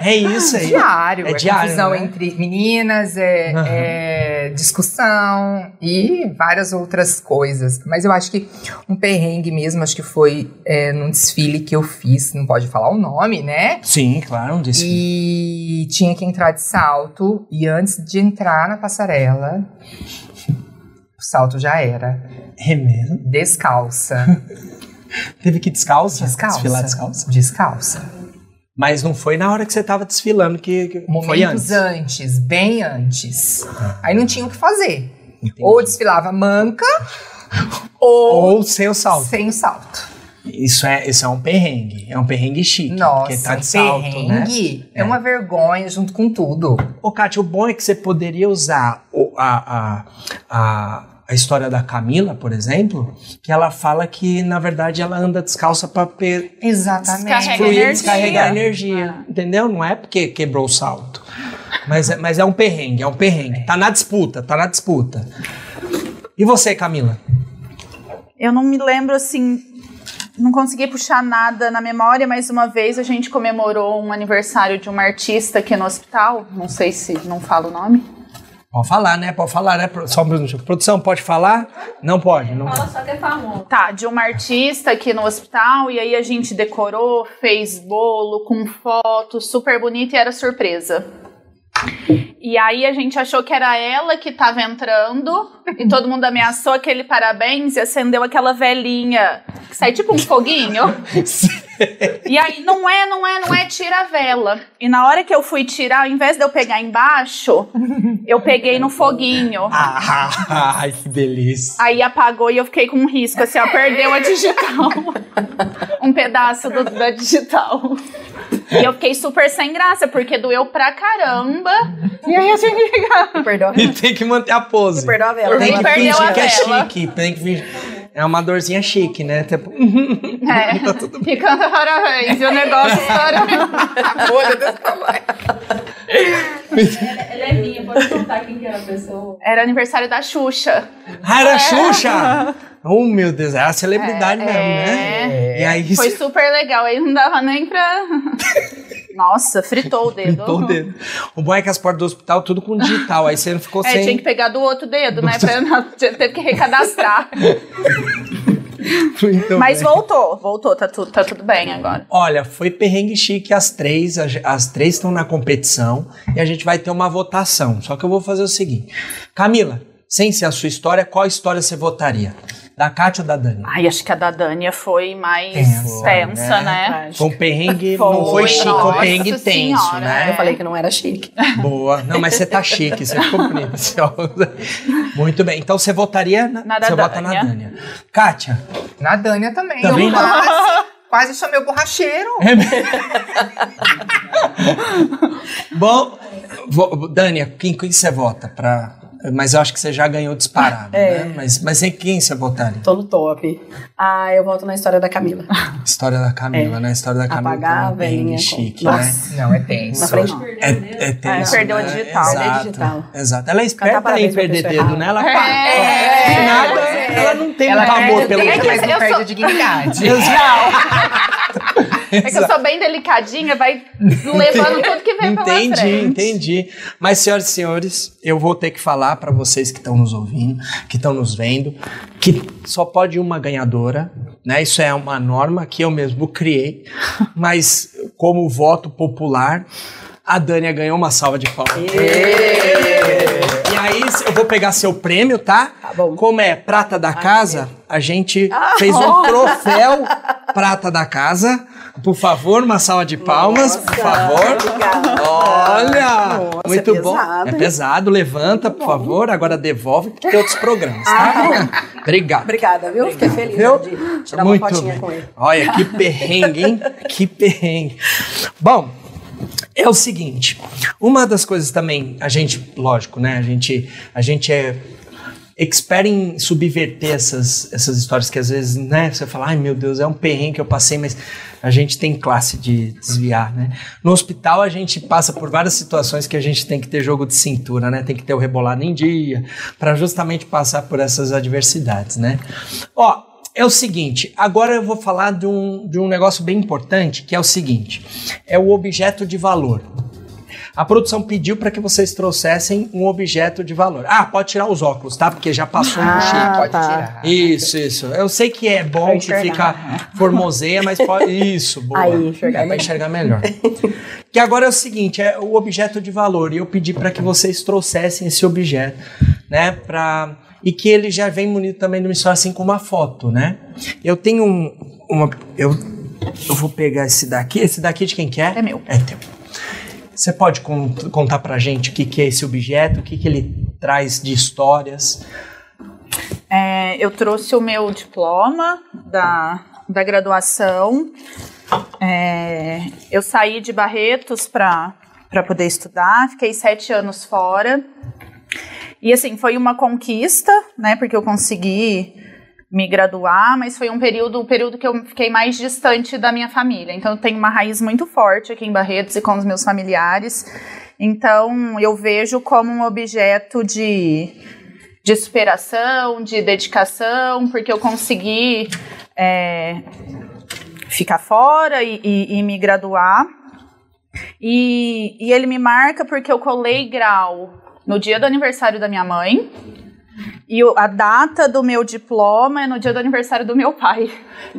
É isso aí. Diário. É É, diário, confusão né? entre meninas, é, Aham. é discussão e várias outras coisas. Mas eu acho que um perrengue mesmo, acho que foi é, num desfile que eu fiz, não pode falar o nome, né? Sim, claro, um desfile. E tinha que entrar de salto, e antes de entrar na passarela, o salto já era É mesmo? descalça. Teve que descalça? Descalça. Desfilar descalça? Descalça. Mas não foi na hora que você tava desfilando que, que foi antes. antes, bem antes. Aí não tinha o que fazer. Entendi. Ou desfilava manca, ou, Ou sem o salto. sem o salto. Isso é, isso é um perrengue. É um perrengue chique. porque Nossa, tá de salto, né? perrengue é uma vergonha junto com tudo. Ô, Kátia, o bom é que você poderia usar o, a, a, a, a história da Camila, por exemplo, que ela fala que, na verdade, ela anda descalça para Exatamente. Descarrega fluir, energia. descarregar energia. Entendeu? Não é porque quebrou o salto. Mas, é- mas é um perrengue, é um perrengue. Tá na disputa, tá na disputa. E você, Camila? Eu não me lembro assim. Não consegui puxar nada na memória, mas uma vez a gente comemorou um aniversário de uma artista aqui no hospital. Não sei se não falo o nome. Pode falar, né? Pode falar, né? Só um minuto. Produção, pode falar? Não pode. Não. Fala só que é famoso. Tá, de uma artista aqui no hospital, e aí a gente decorou, fez bolo com foto, super bonito e era surpresa. E aí a gente achou que era ela que tava entrando, e todo mundo ameaçou aquele parabéns e acendeu aquela velhinha, que sai tipo um foguinho. E aí, não é, não é, não é, tira a vela. E na hora que eu fui tirar, ao invés de eu pegar embaixo, eu peguei no foguinho. Ah, ai, que delícia. Aí apagou e eu fiquei com um risco, assim, ó, perdeu a digital. um pedaço do- da digital. E eu fiquei super sem graça, porque doeu pra caramba. E aí eu tinha que ligar. Perdeu a E tem que manter a pose. Perdeu a vela. Tem que Perdeu fingir a que é vela. chique. Tem que fingir. É uma dorzinha chique, né? Tipo, É, ficando parabéns. E o negócio estourou. A bolha desse tamanho. Ela, ela é minha, pode contar quem que era a pessoa. Era aniversário da Xuxa. ah, era Xuxa! Oh, meu Deus, é a celebridade É, mesmo, né? E aí Foi super legal. Aí não dava nem pra. Nossa, fritou o dedo. pintou o dedo. O bom é que as portas do hospital tudo com digital, aí você não ficou É, sem. tinha que pegar do outro dedo, né? Pra teve que recadastrar. Muito Mas bem. voltou, voltou, tá tudo, tá tudo bem agora. Olha, foi perrengue chique as três, as, as três estão na competição e a gente vai ter uma votação. Só que eu vou fazer o seguinte. Camila, sem ser a sua história, qual história você votaria? Da Kátia ou da Dani? Ai, acho que a da Dânia foi mais Tensa, tensa, né? né? Foi um perrengue, Foi, não foi chique, foi um nossa perrengue tenso, senhora, né? Eu falei que não era chique. Boa. Não, mas você tá chique, você ficou bonita. Você- Muito bem. Então você votaria na, Na da você vota na Dânia. Kátia, Na Dânia também. Também não? quase, quase chamei o borracheiro. bom, vo- Dânia, quem, quem você vota pra... Mas eu acho que você já ganhou disparado, né? Mas, mas em quem você votaria? Tô no top. Ah, eu volto na história da Camila. História da Camila, né? História da Camila. Apagar um a velhinha com- chique, Nossa. né? Não, é tenso. Na frente. É, é tenso, perdeu a né? digital. Exato, Perdeu a digital. Exato. Ela é esperta em perder dedo, né? Ela, pá, É, é, nada, é. ela não tem Ela muito amor pelo É mas não eu perde a dignidade. É que eu sou bem delicadinha, vai levando tudo que vem pela Entendi, frente. entendi. Mas, senhoras e senhores, eu vou ter que falar para vocês que estão nos ouvindo, que estão nos vendo, que só pode uma ganhadora, né? Isso é uma norma que eu mesmo criei, mas como voto popular, a Dânia ganhou uma salva de palmas. E aí, eu vou pegar seu prêmio, tá? Tá bom. Como é prata da casa, a gente fez um troféu prata da casa. Por favor, uma salva de palmas, por favor. Obrigada. Olha! Nossa, muito é bom. pesado, É pesado, levanta, por favor. Agora devolve porque tem outros programas, tá? Obrigado. Obrigada, viu? Fiquei feliz Viu? de tirar uma Muito fotinha bem. com ele. Olha, que perrengue, hein? que perrengue. Bom, é o seguinte, uma das coisas também, a gente, lógico, né? A gente, a gente é expert em subverter essas, essas histórias que às vezes, né? Você fala, ai meu Deus, é um perrengue que eu passei, mas a gente tem classe de desviar, né? No hospital a gente passa por várias situações que a gente tem que ter jogo de cintura, né? Tem que ter o rebolado em dia, para justamente passar por essas adversidades, né? Ó, é o seguinte, agora eu vou falar de um, de um negócio bem importante, que é o seguinte: é o objeto de valor. A produção pediu para que vocês trouxessem um objeto de valor. Ah, pode tirar os óculos, tá? Porque já passou no chique. Pode tá. tirar. Isso, isso. Eu sei que é bom que fica formoseia, mas pode. Isso, boa. Aí, enxergar é pra melhor. enxergar melhor. que agora é o seguinte: é o objeto de valor. E eu pedi para que vocês trouxessem esse objeto, né? Pra... E que ele já vem munido também de uma história assim com uma foto, né? Eu tenho um, uma. Eu, eu vou pegar esse daqui. Esse daqui de quem que é? É meu. É teu. Você pode con- contar pra gente o que, que é esse objeto, o que, que ele traz de histórias? É, eu trouxe o meu diploma da, da graduação. É, eu saí de Barretos para poder estudar, fiquei sete anos fora. E assim, foi uma conquista, né? Porque eu consegui me graduar, mas foi um período, um período que eu fiquei mais distante da minha família. Então eu tenho uma raiz muito forte aqui em Barretos e com os meus familiares. Então eu vejo como um objeto de, de superação, de dedicação, porque eu consegui é, ficar fora e, e, e me graduar. E, e ele me marca porque eu colei grau no dia do aniversário da minha mãe. E a data do meu diploma é no dia do aniversário do meu pai.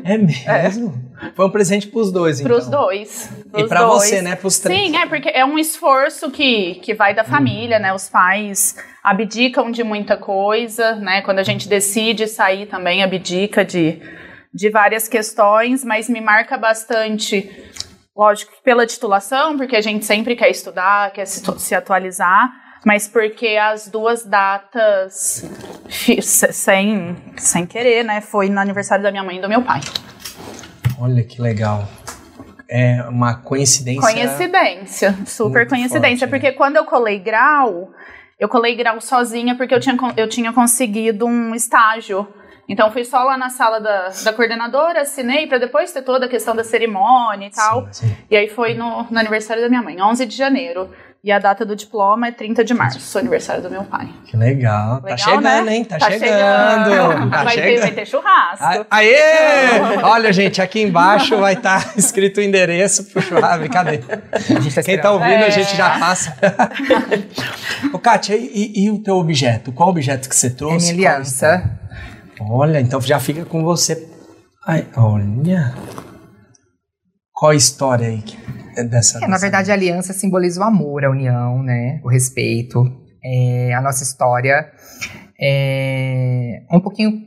É mesmo? Foi um presente pros dois, então. Pros dois. E pros pra dois. você, né? Pros três. Sim, é porque é um esforço que, que vai da família, né? Os pais abdicam de muita coisa, né? Quando a gente decide sair também, abdica de, de várias questões, mas me marca bastante, lógico, que pela titulação, porque a gente sempre quer estudar, quer se, se atualizar, mas porque as duas datas, sem, sem querer, né? Foi no aniversário da minha mãe e do meu pai. Olha que legal. É uma coincidência. Coincidência, super coincidência, forte, né? porque quando eu colei grau, eu colei grau sozinha porque eu tinha, eu tinha conseguido um estágio. Então fui só lá na sala da, da coordenadora, assinei para depois ter toda a questão da cerimônia e tal. Sim, sim. E aí foi no, no aniversário da minha mãe, 11 de janeiro. E a data do diploma é 30 de março, aniversário do meu pai. Que legal. tá Legal, chegando, né? hein? Tá, chegando. Tá vai, ter, chegando. vai ter churrasco. A- Aê! Olha, gente, aqui embaixo vai estar escrito o endereço pro churrasco. Cadê? A tá Quem tá ouvindo, a É. gente já passa. Ô, Kátia, e, e o teu objeto? Qual objeto que você É trouxe? minha aliança. Olha, então já fica com você. Ai, olha. Qual a história aí que- dessa? É, na dessa- verdade, a aliança simboliza o amor, a união, né? O respeito. É, a nossa história é um pouquinho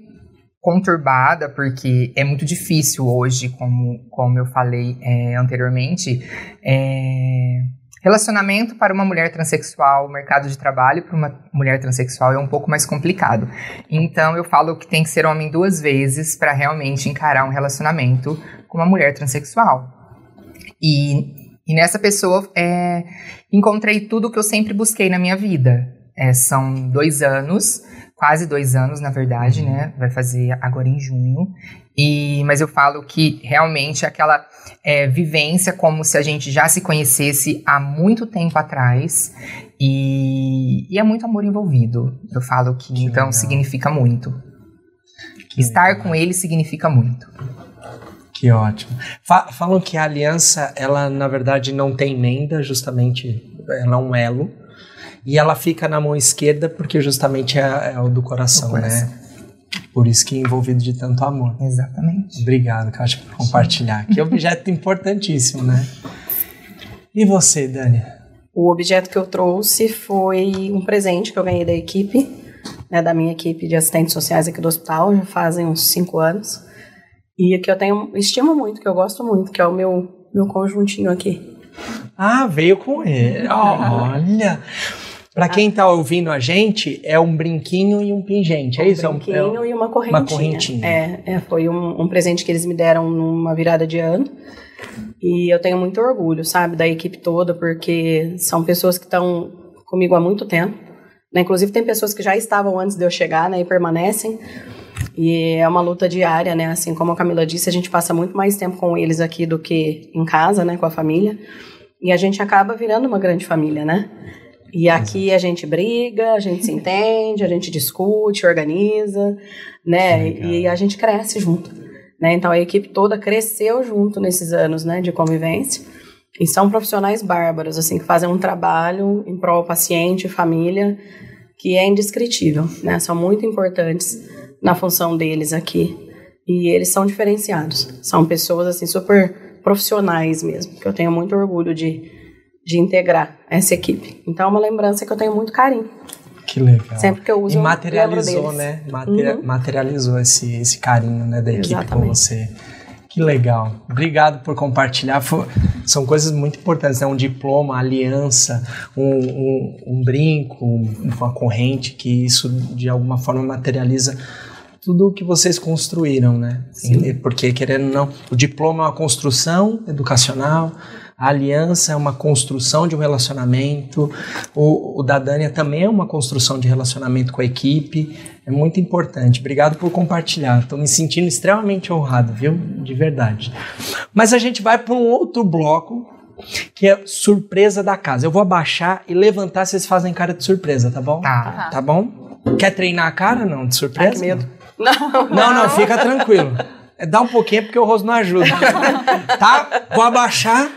conturbada, porque é muito difícil hoje, como, como eu falei é, anteriormente, é, relacionamento para uma mulher transexual, mercado de trabalho para uma mulher transexual é um pouco mais complicado. Então eu falo que tem que ser homem duas vezes para realmente encarar um relacionamento com uma mulher transexual. E, e nessa pessoa é, encontrei tudo que eu sempre busquei na minha vida. É, são dois anos, quase dois anos, na verdade, né? Vai fazer agora em junho. E, mas eu falo que realmente aquela é, vivência como se a gente já se conhecesse há muito tempo atrás. E, e é muito amor envolvido. Eu falo que, Que então legal. significa muito. Que Estar legal. com ele significa muito. Que ótimo. Fa- falam que a aliança, ela na verdade não tem emenda, justamente ela é um elo. E ela fica na mão esquerda porque justamente é, é o do coração, Do coração. né? Por isso que é envolvido de tanto amor. Exatamente. Obrigado, Kátia, por compartilhar. Que objeto importantíssimo, né? E você, Dani? O objeto que eu trouxe foi um presente que eu ganhei da equipe, né, da minha equipe de assistentes sociais aqui do hospital, já fazem uns cinco anos. E que eu tenho, estimo muito, que eu gosto muito, que é o meu, meu conjuntinho aqui. Ah, veio com ele. Olha! Pra quem tá ouvindo a gente, é um brinquinho e um pingente, é isso? É Um um- brinquinho é um- e uma correntinha. correntinha. É, é, foi um, um presente que eles me deram numa virada de ano. E eu tenho muito orgulho, sabe, da equipe toda, porque são pessoas que estão comigo há muito tempo. né? Inclusive, tem pessoas que já estavam antes de eu chegar né, e permanecem. E é uma luta diária, né? Assim como a Camila disse, a gente passa muito mais tempo com eles aqui do que em casa, né, com a família. E a gente acaba virando uma grande família, né? E aqui a gente briga, a gente se entende, a gente discute, organiza, né? E a gente cresce junto. Né? Então a equipe toda cresceu junto nesses anos né, de convivência. E são profissionais bárbaros, assim, que fazem um trabalho em prol paciente, família, que é indescritível, né? São muito importantes na função deles aqui. E eles são diferenciados. São pessoas, assim, super profissionais mesmo, que eu tenho muito orgulho de, de integrar essa equipe. Então é uma lembrança que eu tenho muito carinho. Que legal. Sempre que eu uso, E materializou, né? Materi- Uhum. Materializou esse, esse carinho né, da equipe com Exatamente. você. Que legal. Obrigado por compartilhar. Fo- São coisas muito importantes, né? Um diploma, aliança, um, um, um brinco, um- uma corrente, que isso de alguma forma materializa tudo o que vocês construíram, né? Sim. E- Porque, querendo ou não, o diploma é uma construção educacional, A aliança é uma construção de um relacionamento. O, o da Dânia também é uma construção de relacionamento com a equipe. É muito importante. Obrigado por compartilhar. Estou me sentindo extremamente honrado, viu? De verdade. Mas a gente vai para um outro bloco que é surpresa da casa. Eu vou abaixar e levantar, vocês fazem cara de surpresa, tá bom? Tá. Tá bom? Quer treinar a cara, não? De surpresa? Ai, que medo. Não, não, não fica tranquilo. É, Dá um pouquinho porque o rosto não ajuda. tá? Vou abaixar.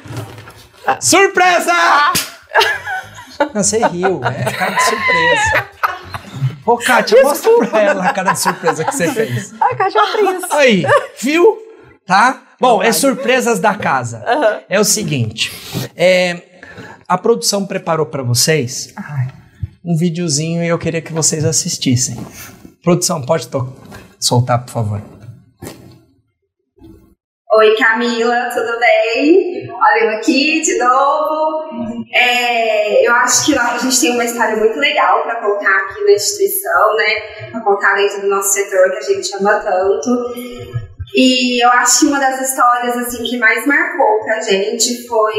Surpresa! Não, você riu. É cara de surpresa. Ô, Kátia, mostra pra ela a cara de surpresa que você fez. Ai, Cátia, atriz. Aí, viu? Tá? Bom, é surpresas da casa. É o seguinte, é, a produção preparou pra vocês um videozinho e eu queria que vocês assistissem. Produção, pode soltar, por favor. Oi Camila, tudo bem? Olha eu aqui de novo. É, eu acho que a gente tem uma história muito legal para contar aqui na instituição, né? Para contar dentro do nosso setor que a gente ama tanto. E eu acho que uma das histórias assim que mais marcou pra gente foi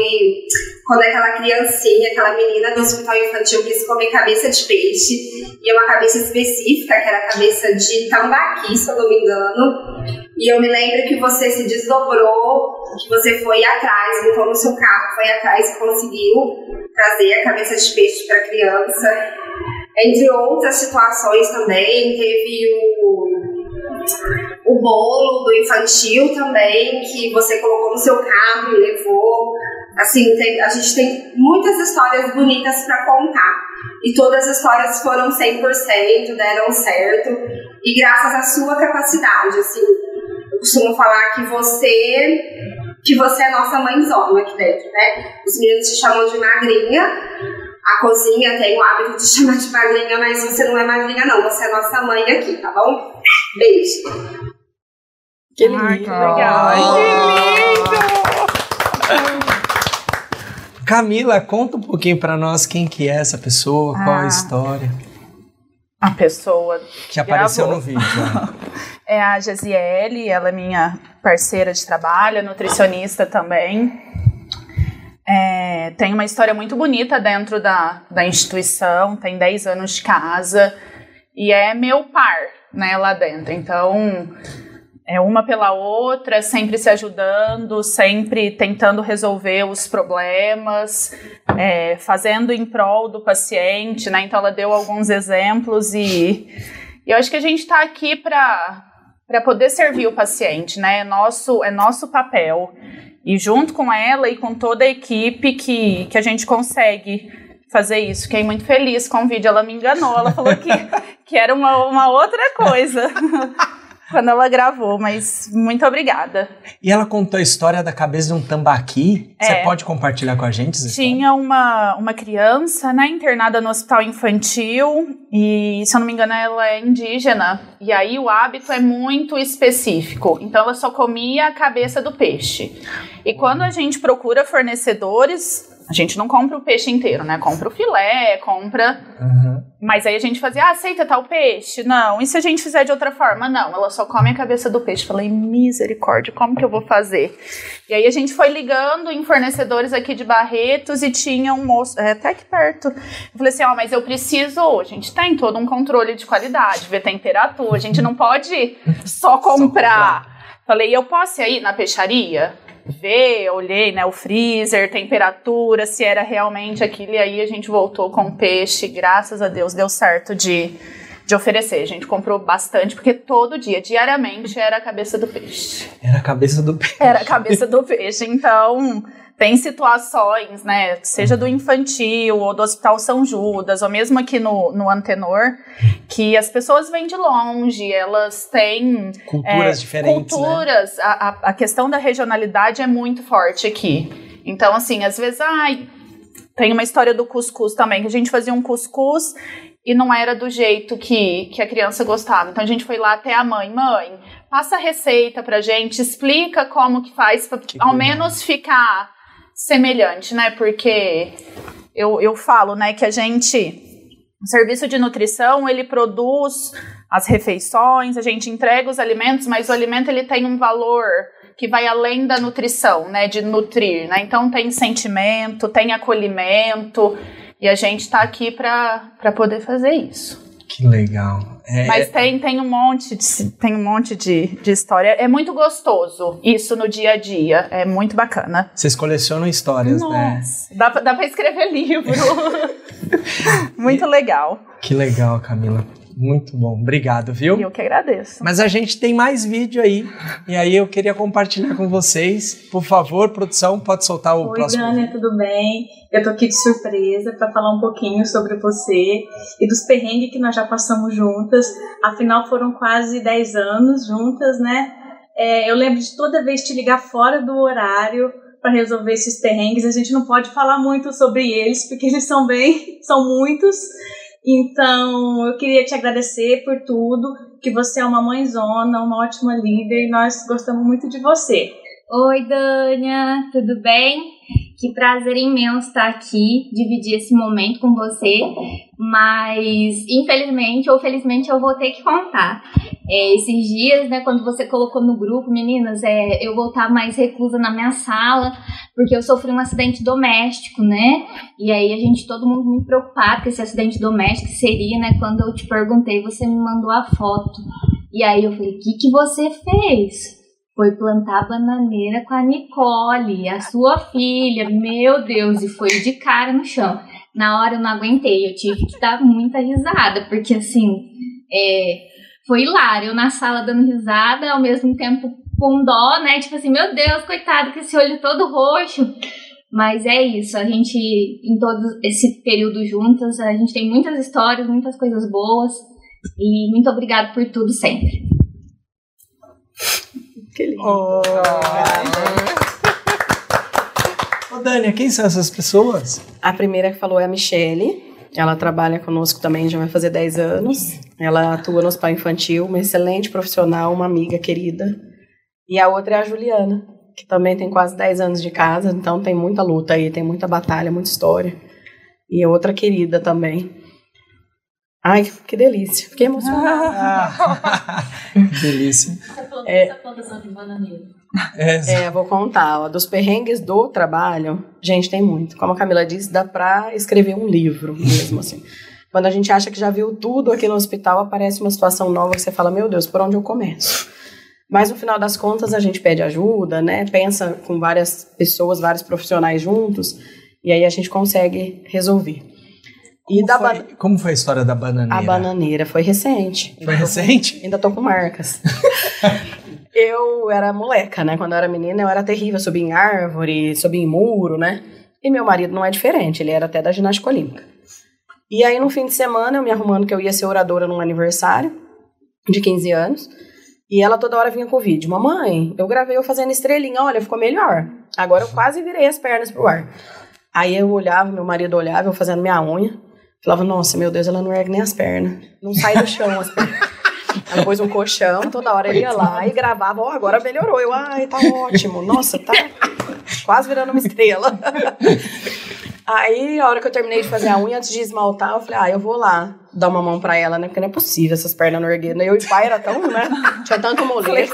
quando aquela criancinha, aquela menina do hospital infantil quis comer cabeça de peixe e uma cabeça específica, que era a cabeça de tambaqui, se eu não me engano. E eu me lembro que você se desdobrou, que você foi atrás, botou no seu carro, foi atrás e conseguiu trazer a cabeça de peixe para a criança. Entre outras situações também, teve o, o bolo do infantil também, que você colocou no seu carro e levou. Assim, tem- a gente tem muitas histórias bonitas para contar. E todas as histórias foram 100%, deram certo. E graças à sua capacidade, assim, eu costumo falar que você que você é nossa mãezona aqui dentro, né? Os meninos te chamam de magrinha, a cozinha tem o hábito de chamar de madrinha, mas você não é madrinha não, você é nossa mãe aqui, tá bom? Beijo. Que lindo. Ai, que legal. Camila, conta um pouquinho pra nós quem que é essa pessoa, qual a Ah. história A pessoa que apareceu Gravou. no vídeo. é. é a Gesiele, ela é minha parceira de trabalho, nutricionista também. É, tem uma história muito bonita dentro da, da instituição, tem 10 anos de casa e é meu par, né, lá dentro. Então, é uma pela outra, sempre se ajudando, sempre tentando resolver os problemas, é, fazendo em prol do paciente, né? Então, ela deu alguns exemplos e, e eu acho que a gente está aqui para para poder servir o paciente, né? É nosso, é nosso papel. E junto com ela e com toda a equipe que, que a gente consegue fazer isso. Fiquei muito feliz com o vídeo. Ela me enganou. Ela falou que, que era uma, uma outra coisa quando ela gravou. Mas muito obrigada. E ela contou a história da cabeça de um tambaqui. Você É. pode compartilhar com a gente? Tinha uma, uma criança, né, internada no hospital infantil e, se eu não me engano, ela é indígena. E aí o hábito é muito específico. Então ela só comia a cabeça do peixe. E quando a gente procura fornecedores, a gente não compra o peixe inteiro, né? Compra o filé, compra Uhum. mas aí a gente fazia, ah, aceita tal peixe? Não. E se a gente fizer de outra forma? Não, ela só come a cabeça do peixe. Falei, misericórdia, como que eu vou fazer? E aí a gente foi ligando em fornecedores aqui de Barretos e tinha um moço, é, até aqui perto. Eu falei assim, ó, mas eu preciso, a gente tem todo um controle de qualidade, ver temperatura, a gente não pode só comprar. Falei, eu posso ir aí na peixaria? Ver, olhei, né, o freezer, temperatura, se era realmente aquilo, e aí a gente voltou com o peixe, graças a Deus deu certo de, de oferecer. A gente comprou bastante, porque todo dia, diariamente, era a cabeça do peixe. Era a cabeça do peixe. Era a cabeça do peixe, então tem situações, né, seja do infantil ou do Hospital São Judas, ou mesmo aqui no, no Antenor, que as pessoas vêm de longe, elas têm Culturas é, diferentes, né? culturas, a, a, a questão da regionalidade é muito forte aqui. Então, assim, às vezes, ai, tem uma história do cuscuz também, que a gente fazia um cuscuz e não era do jeito que, que a criança gostava. Então a gente foi lá até a mãe, mãe, passa a receita pra gente, explica como que faz, pra Que ao menos ficar semelhante, né? Porque eu, eu falo, né, que a gente O serviço de nutrição, ele produz as refeições, a gente entrega os alimentos, mas o alimento ele tem um valor que vai além da nutrição, né, de nutrir, né? Então tem sentimento, tem acolhimento, e a gente está aqui para poder fazer isso. Que legal. É, Mas tem, tem um monte, de, tem um monte de, de história. É muito gostoso isso no dia a dia. É muito bacana. Vocês colecionam histórias, né? Nossa, dá, pra- dá pra escrever livro. muito legal. Que legal, Camila. Muito bom. Obrigado, viu? E eu que agradeço. Mas a gente tem mais vídeo aí. E aí eu queria compartilhar com vocês. Por favor, produção, pode soltar o Oi, próximo vídeo. tudo bem? Eu tô aqui de surpresa para falar um pouquinho sobre você e dos perrengues que nós já passamos juntas. Afinal, foram quase 10 anos juntas, né? É, eu lembro de toda vez te ligar fora do horário para resolver esses perrengues. A gente não pode falar muito sobre eles, porque eles são bem, são muitos. Então, eu queria te agradecer por tudo, que você é uma mãezona, uma ótima líder e nós gostamos muito de você. Oi, Dânia, tudo bem? Que prazer imenso estar aqui, dividir esse momento com você, mas infelizmente ou felizmente eu vou ter que contar. É, esses dias, né, quando você colocou no grupo, meninas, é, eu vou estar mais reclusa na minha sala, porque eu sofri um acidente doméstico, né? E aí a gente, todo mundo muito preocupado com esse acidente doméstico seria, né? Quando eu te perguntei, você me mandou a foto. E aí eu falei, o que, que você fez? Foi plantar bananeira com a Nicole, a sua filha. Meu Deus, e foi de cara no chão. Na hora eu não aguentei, eu tive que dar muita risada, porque assim, é, foi hilário. Eu na sala dando risada, ao mesmo tempo com dó, né? Tipo assim, meu Deus, coitado, com esse olho todo roxo. Mas é isso, a gente, em todo esse período juntas, a gente tem muitas histórias, muitas coisas boas. E muito obrigado por tudo sempre. Que lindo. Oh. Ô, Dânia, quem são essas pessoas? A primeira que falou é a Michele. Ela trabalha conosco também, já vai fazer 10 anos. Ela atua no hospital infantil, uma excelente profissional, uma amiga querida. E a outra é a Juliana, que também tem quase 10 anos de casa, então tem muita luta aí, tem muita batalha, muita história. E outra querida também. Ai, que delícia. Fiquei emocionada. que delícia. Essa plantação de bananeira. É, É, vou contar. Ó, dos perrengues do trabalho, gente, tem muito. Como a Camila disse, dá pra escrever um livro mesmo, assim. Quando a gente acha que já viu tudo aqui no hospital, aparece uma situação nova que você fala, meu Deus, por onde eu começo? Mas no final das contas, a gente pede ajuda, né? Pensa com várias pessoas, vários profissionais juntos, e aí a gente consegue resolver. E como, da foi, ba- como foi a história da bananeira? a bananeira foi recente. Foi recente? Ainda tô com marcas. eu era moleca, né? Quando eu era menina, eu era terrível. Subia em árvore, subia em muro, né? E meu marido não é diferente, ele era até da ginástica olímpica. E aí, no fim de semana, eu me arrumando que eu ia ser oradora num aniversário de 15 anos. E ela toda hora vinha com o vídeo. Mamãe, eu gravei eu fazendo estrelinha. Olha, ficou melhor. Agora eu quase virei as pernas pro ar. Aí eu olhava, meu marido olhava, eu fazendo minha unha. Falava, nossa, meu Deus, ela não ergue nem as pernas. Não sai do chão as pernas. Ela pôs um colchão, toda hora ele ia lá e gravava, ó, agora melhorou. Eu, ai, tá ótimo. Nossa, tá quase virando uma estrela. Aí, a hora que eu terminei de fazer a unha, antes de esmaltar, eu falei, ah, eu vou lá dar uma mão pra ela, né? Porque não é possível essas pernas não erguendo. Eu e o pai era tão, né? Tinha tanto molejo.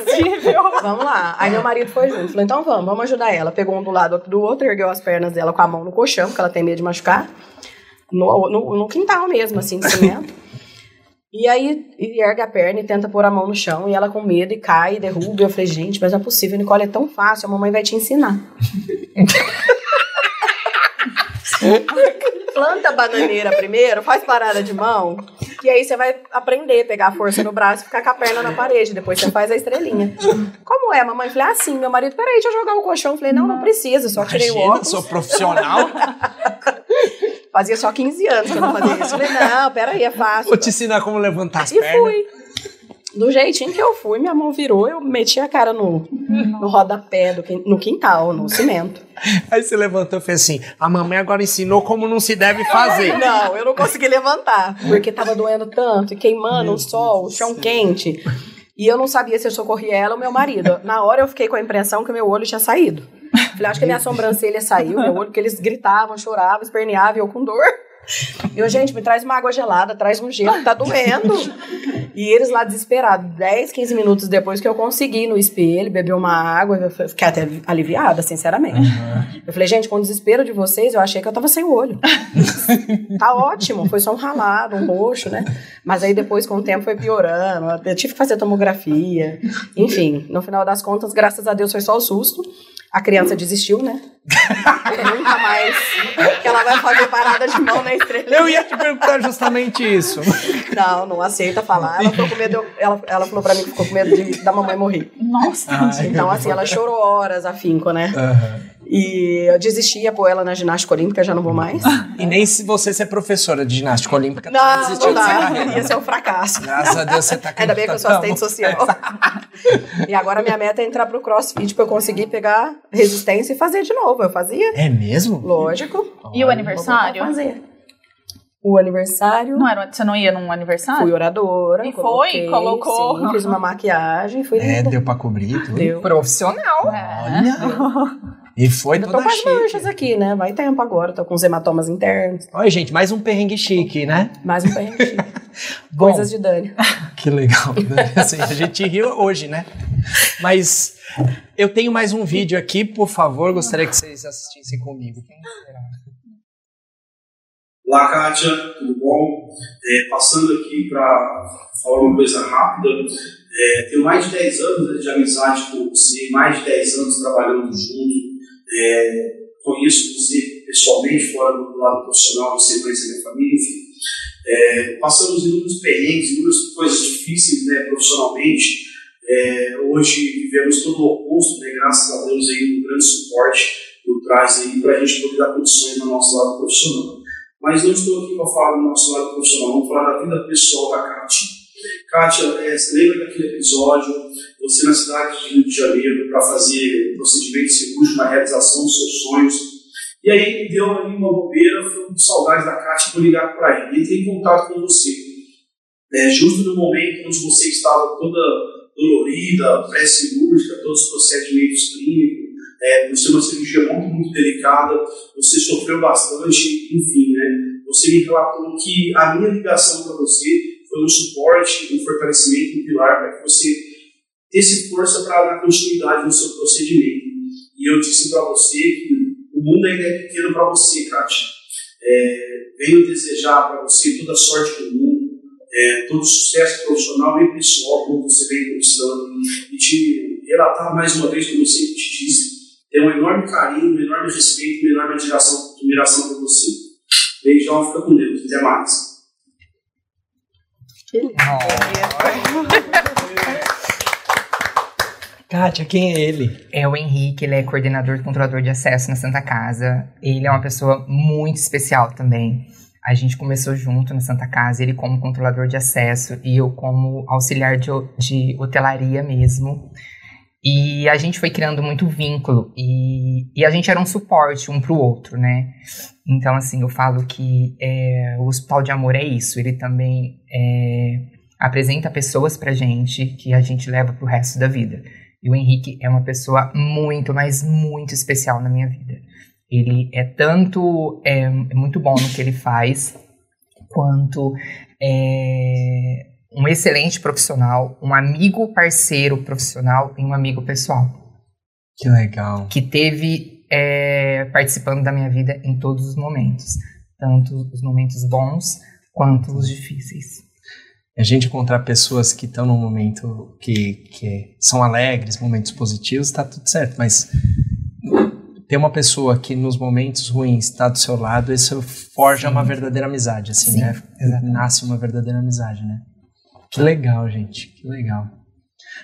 Vamos lá. Aí meu marido foi junto. Falei, então vamos, vamos ajudar ela. Pegou um do lado, outro do outro, ergueu as pernas dela com a mão no colchão, porque ela tem medo de machucar. No, no, no quintal mesmo, assim, de cimento. E aí, ele ergue a perna e tenta pôr a mão no chão, e ela com medo e cai, e derruba. E eu falei, gente, mas não é possível, Nicole, é tão fácil, a mamãe vai te ensinar. Planta a bananeira primeiro, faz parada de mão, e aí você vai aprender a pegar a força no braço e ficar com a perna na parede. Depois você faz a estrelinha. Como é, mamãe? Falei, ah, sim, meu marido, peraí, deixa eu jogar o colchão. Falei, não, não precisa, só tirei o Imagina, óculos. sou profissional. Fazia só 15 anos que eu não fazia isso. Falei, não, peraí, é fácil. Vou te ensinar como levantar as E pernas. fui. Do jeitinho que eu fui, minha mão virou, eu meti a cara no, no rodapé, do, no quintal, no cimento. Aí você levantou e fez assim: a mamãe agora ensinou como não se deve fazer. Não, eu não consegui levantar, porque tava doendo tanto, e queimando o sol, o chão quente. E eu não sabia se eu socorria ela ou meu marido. Na hora eu fiquei com a impressão que meu olho tinha saído. Falei, acho que a minha sobrancelha saiu, meu olho, porque eles gritavam, choravam, esperneavam, eu com dor. E eu, gente, me traz uma água gelada, traz um gelo, tá doendo. E eles lá desesperados, 10, 15 minutos depois que eu consegui no espelho, beber uma água, eu fiquei até aliviada, sinceramente. Uhum. Eu falei, gente, com o desespero de vocês, eu achei que eu tava sem olho. tá ótimo, foi só um ralado, um roxo, né? Mas aí depois, com o tempo, foi piorando. Eu tive que fazer tomografia. Enfim, no final das contas, graças a Deus, foi só o susto. A criança desistiu, né? Nunca mais que ela vai fazer parada de mão na estrela. Eu ia te perguntar justamente isso. Não, não aceita falar. Ela ficou com medo, ela, ela falou pra mim que ficou com medo de, da mamãe morrer. Nossa. Ai, então, assim, ela chorou horas afinco, né? Uhum. E eu desisti, ia pôr ela na ginástica olímpica, já não vou mais. E nem se você ser professora de ginástica olímpica, não, não dá. Ia ser um fracasso. Graças a Deus você tá Ainda bem que eu sou assistente social. E agora minha meta é entrar pro crossfit pra eu conseguir pegar resistência e fazer de novo. Eu fazia. É mesmo? Lógico. E o aniversário? Fazer. O aniversário. Não era, você não ia num aniversário? Fui oradora. E foi? Colocou? Sim, fiz uma maquiagem. Fui é, deu pra cobrir tudo. Deu. Profissional. É. Olha. E foi toda tô com as manchas aqui, né? Vai tempo agora, tô com os hematomas internos. Olha, gente, mais um perrengue chique, né? Mais um perrengue chique. Bom, Coisas de Dani. Que legal. Né? Assim, a gente riu hoje, né? Mas eu tenho mais um vídeo aqui, por favor, gostaria que vocês assistissem comigo. Olá, Kátia, tudo bom? É, passando aqui para falar uma coisa rápida. É, tenho mais de 10 anos de amizade com você, mais de 10 anos trabalhando junto é, conheço você pessoalmente, fora do lado profissional, você conhece a minha família, enfim. É, passamos inúmeros perrengues, inúmeras coisas difíceis né, profissionalmente. É, hoje vivemos todo o oposto, né, graças a Deus, aí, um grande suporte por trás para a gente poder dar condições no nosso lado profissional. Mas não estou aqui para falar do nosso lado profissional, vamos falar da vida pessoal da Kátia. Kátia, é, lembra daquele episódio você na cidade de Rio de Janeiro para fazer procedimento cirúrgico na realização dos seus sonhos. E aí me deu ali uma bobeira, foi com saudade da Cátia por ligar para ele. Entrei em contato com você. É, justo no momento onde você estava toda dolorida, pré-cirúrgica, todos os procedimentos clínicos, é, por ser uma cirurgia muito, muito delicada, você sofreu bastante, enfim, né? Você me relatou que a minha ligação para você foi um suporte, um fortalecimento, um pilar para que você ter força para dar continuidade no seu procedimento. E eu disse para você que o mundo ainda é pequeno para você, Kátia. É, venho desejar para você toda a sorte do mundo, é, todo o sucesso profissional e pessoal como você vem conquistando e te relatar mais uma vez, como eu sempre te disse, ter um enorme carinho, um enorme respeito, uma enorme admiração, admiração por você. Beijão, fica com Deus. Até mais. Que lindo. Kátia, quem é ele? É o Henrique, ele é coordenador controlador de acesso na Santa Casa. Ele é uma pessoa muito especial também. A gente começou junto na Santa Casa, ele como controlador de acesso e eu como auxiliar de, de hotelaria mesmo. E a gente foi criando muito vínculo e, e a gente era um suporte um para o outro, né? Então, assim, eu falo que é, o Hospital de Amor é isso. Ele também é, apresenta pessoas pra gente que a gente leva pro resto da vida. E o Henrique é uma pessoa muito, mas muito especial na minha vida. Ele é tanto é, é muito bom no que ele faz, quanto é um excelente profissional, um amigo parceiro profissional e um amigo pessoal. Que legal. Que teve é, participando da minha vida em todos os momentos, tanto os momentos bons quanto os difíceis a gente encontrar pessoas que estão num momento que, que são alegres, momentos positivos, está tudo certo, mas ter uma pessoa que nos momentos ruins está do seu lado, isso forja Sim. uma verdadeira amizade, assim, Sim, né? Nasce uma verdadeira amizade, né? Que legal, gente, que legal.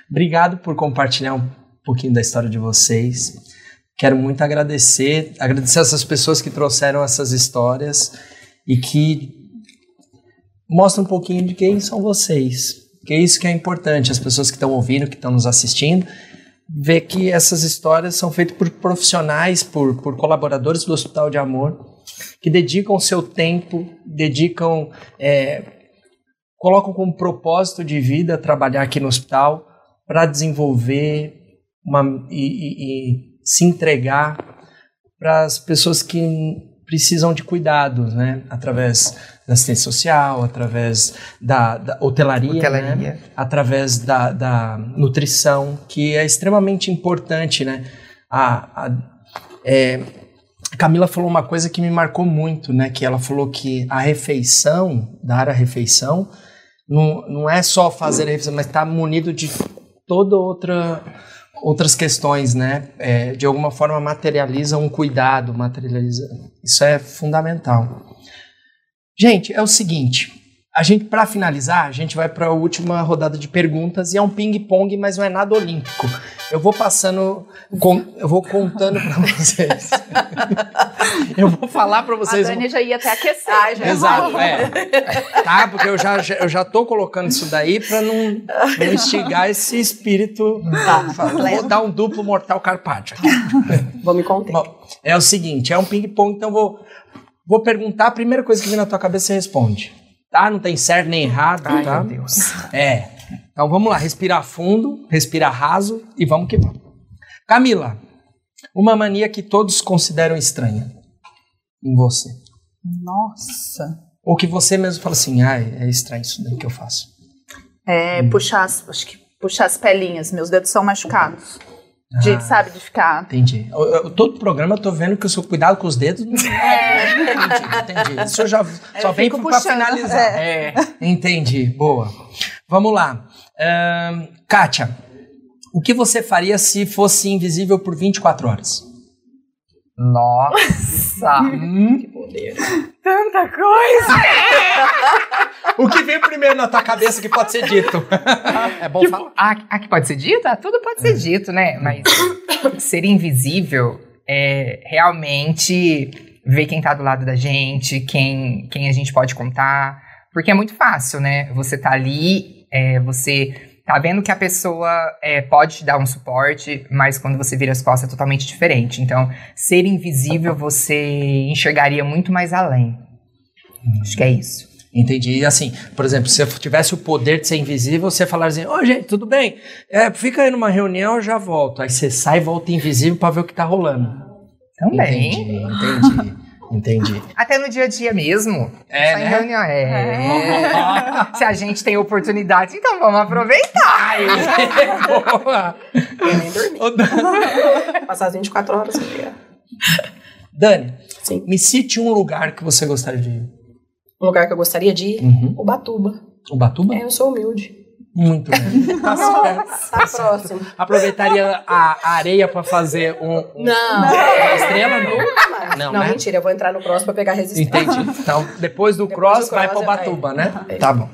Obrigado por compartilhar um pouquinho da história de vocês. Quero muito agradecer, agradecer essas pessoas que trouxeram essas histórias e que mostra um pouquinho de quem são vocês. Que é isso que é importante, as pessoas que estão ouvindo, que estão nos assistindo, ver que essas histórias são feitas por profissionais, por, por colaboradores do Hospital de Amor, que dedicam seu tempo, dedicam, é, colocam como propósito de vida trabalhar aqui no hospital para desenvolver uma, e, e, e se entregar para as pessoas que precisam de cuidados, né? Através da assistência social, através da, da hotelaria, Hotelaria. Né? através da, da nutrição, que é extremamente importante, né? A, a, é, Camila falou uma coisa que me marcou muito, né? Que ela falou que a refeição, dar a refeição, não, não é só fazer a refeição, mas estar munido de toda outra outras questões, né? É, de alguma forma materializa um cuidado, materializa. Isso é fundamental. Gente, é o seguinte. A gente, para finalizar, a gente vai para a última rodada de perguntas e é um ping-pong, mas não é nada olímpico. Eu vou passando, com- eu vou contando para vocês. eu vou falar para A vocês. Dani já ia até aquecer. Ai, já- Exato, é. Tá? Porque eu já, já- eu já tô colocando isso daí pra não, não instigar esse espírito. Vou dar um duplo mortal carpaccio aqui. Vou me conter. Bom, é o seguinte, é um ping-pong, então vou, vou perguntar, a primeira coisa que vem na tua cabeça você responde. Tá? Não tem certo nem errado, Ai, tá? meu Deus. É. Então vamos lá, respirar fundo, respirar raso e vamos que vamos. Camila, uma mania que todos consideram estranha em você. Nossa. Ou que você mesmo fala assim, ah, é estranho isso daí que eu faço. É, puxar as, acho que puxar as pelinhas, meus dedos são machucados. Ah. De, sabe, de ficar. Entendi. Eu- eu- todo programa eu tô vendo que o seu cuidado com os dedos. Não... entendi, entendi. Isso já só vem pra puxando, finalizar. É. Entendi. Boa. Vamos lá. Ahn, Kátia, o que você faria se fosse invisível por 24 horas? Nossa! Hum? Tanta coisa! O que vem primeiro na tua cabeça que pode ser dito? É bom falar. Ah, ah, que pode ser dito? Ah, tudo pode ser dito, né? Mas ser invisível é realmente ver quem tá do lado da gente, quem, quem a gente pode contar. Porque é muito fácil, né? Você tá ali, é, você tá vendo que a pessoa é, pode te dar um suporte, mas quando você vira as costas é totalmente diferente. Então, ser invisível, você enxergaria muito mais além. Acho que é isso. Entendi. E assim, por exemplo, se eu tivesse o poder de ser invisível, você falaria assim: Ô, gente, tudo bem? É, fica aí numa reunião, eu já volto. Aí você sai e volta invisível pra ver o que tá rolando. Também. Entendi, entendi. Entendi. Até no dia a dia mesmo. É, Só em né? reunião. É. Se a gente tem oportunidade, então vamos aproveitar. Boa. Eu nem dormi. Passar as 24 horas dia. Dani, Sim. me cite um lugar que você gostaria de ir. Um lugar que eu gostaria de ir, Uhum. Ubatuba. Ubatuba? É, eu sou humilde. Muito bem. Tá certo. Tá próximo. Aproveitaria a areia pra fazer um, um- Não. uma estrela, não? Não, Não, né? mentira, eu vou entrar no próximo pra pegar resistência. Entendi. Então, depois do Depois cross, do vai pra cross, é, Ubatuba, né? é. Tá bom.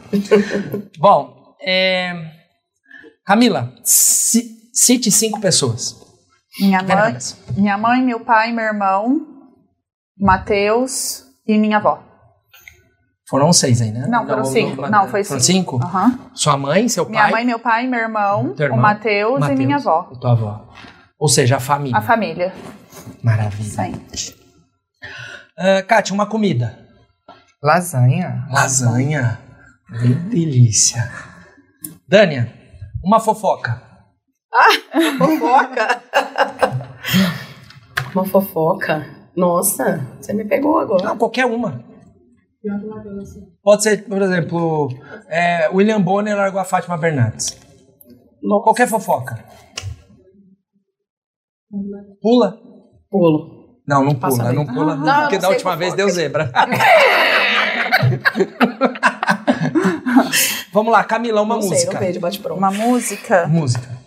bom, é... Camila, ci- cite cinco pessoas. Minha mãe, minha mãe, meu pai, meu irmão, Matheus e minha avó. Foram seis aí, né? Não, foram cinco. Não, foi Foram cinco. cinco? Aham. Sua mãe, seu Minha pai, mãe, meu pai, meu irmão, Teu o irmão, Matheus e minha avó. E tua avó. Ou seja, a família. A família. Maravilha. Sim. Ah, Kátia, uma comida. Lasanha. Lasanha. Que delícia. Dânia, uma fofoca. Fofoca. Uma fofoca. Nossa, você me pegou agora. Não, qualquer uma. Pode ser, por exemplo, é, William Bonner largou a Fátima Bernardes. Nossa. Qualquer fofoca. Pula? Pulo. Não, não Passa pula, aí. não pula. Não, eu porque não da última vez fofoca. deu zebra. Vamos lá, Camila, uma não sei, música. não vejo, bate pronto. Uma música. Música.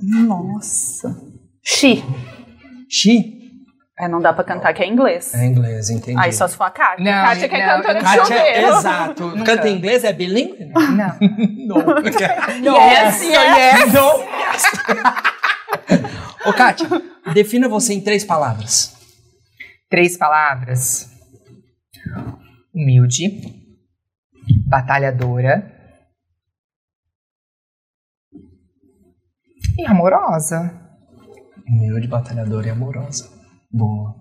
Nossa. Xi. Xi? É, não dá pra cantar que é inglês. É inglês, entendi. Aí só se for a Kátia. Não, Kátia que é não, cantora eu de não- Kátia, chuveiro. exato. Canta em inglês, é bilíngue? Não. Não. Yes, yes. Não. Ô, Kátia, defina você em três palavras. Três palavras. Humilde. Batalhadora. E amorosa. Humilde, batalhadora e amorosa. Boa.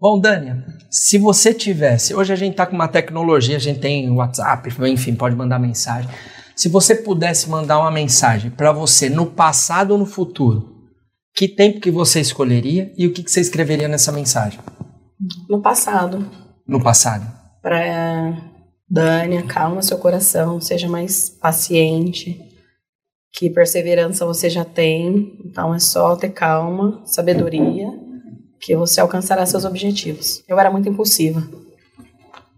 Bom, Dânia, se você tivesse. Hoje a gente tá com uma tecnologia, a gente tem WhatsApp, enfim, pode mandar mensagem. Se você pudesse mandar uma mensagem para você no passado ou no futuro, que tempo que você escolheria e o que, que você escreveria nessa mensagem? No passado. No passado. Para Dânia, calma seu coração, seja mais paciente. Que perseverança você já tem, então é só ter calma, sabedoria, que você alcançará seus objetivos. Eu era muito impulsiva.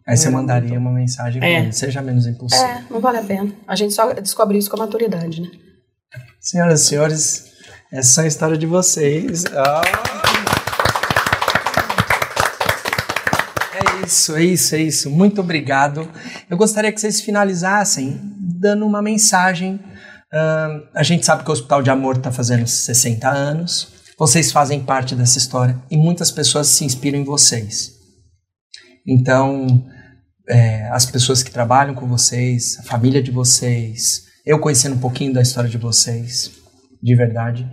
Aí você mandaria uma mensagem É. seja menos impulsivo. É, não vale a pena. A gente só descobre isso com a maturidade, né? Senhoras e senhores, essa é a história de vocês. Ah. É isso, é isso, é isso. Muito obrigado. Eu gostaria que vocês finalizassem dando uma mensagem. Ahn, a gente sabe que o Hospital de Amor está fazendo 60 anos. Vocês fazem parte dessa história e muitas pessoas se inspiram em vocês. Então, é, as pessoas que trabalham com vocês, a família de vocês, eu conhecendo um pouquinho da história de vocês, de verdade.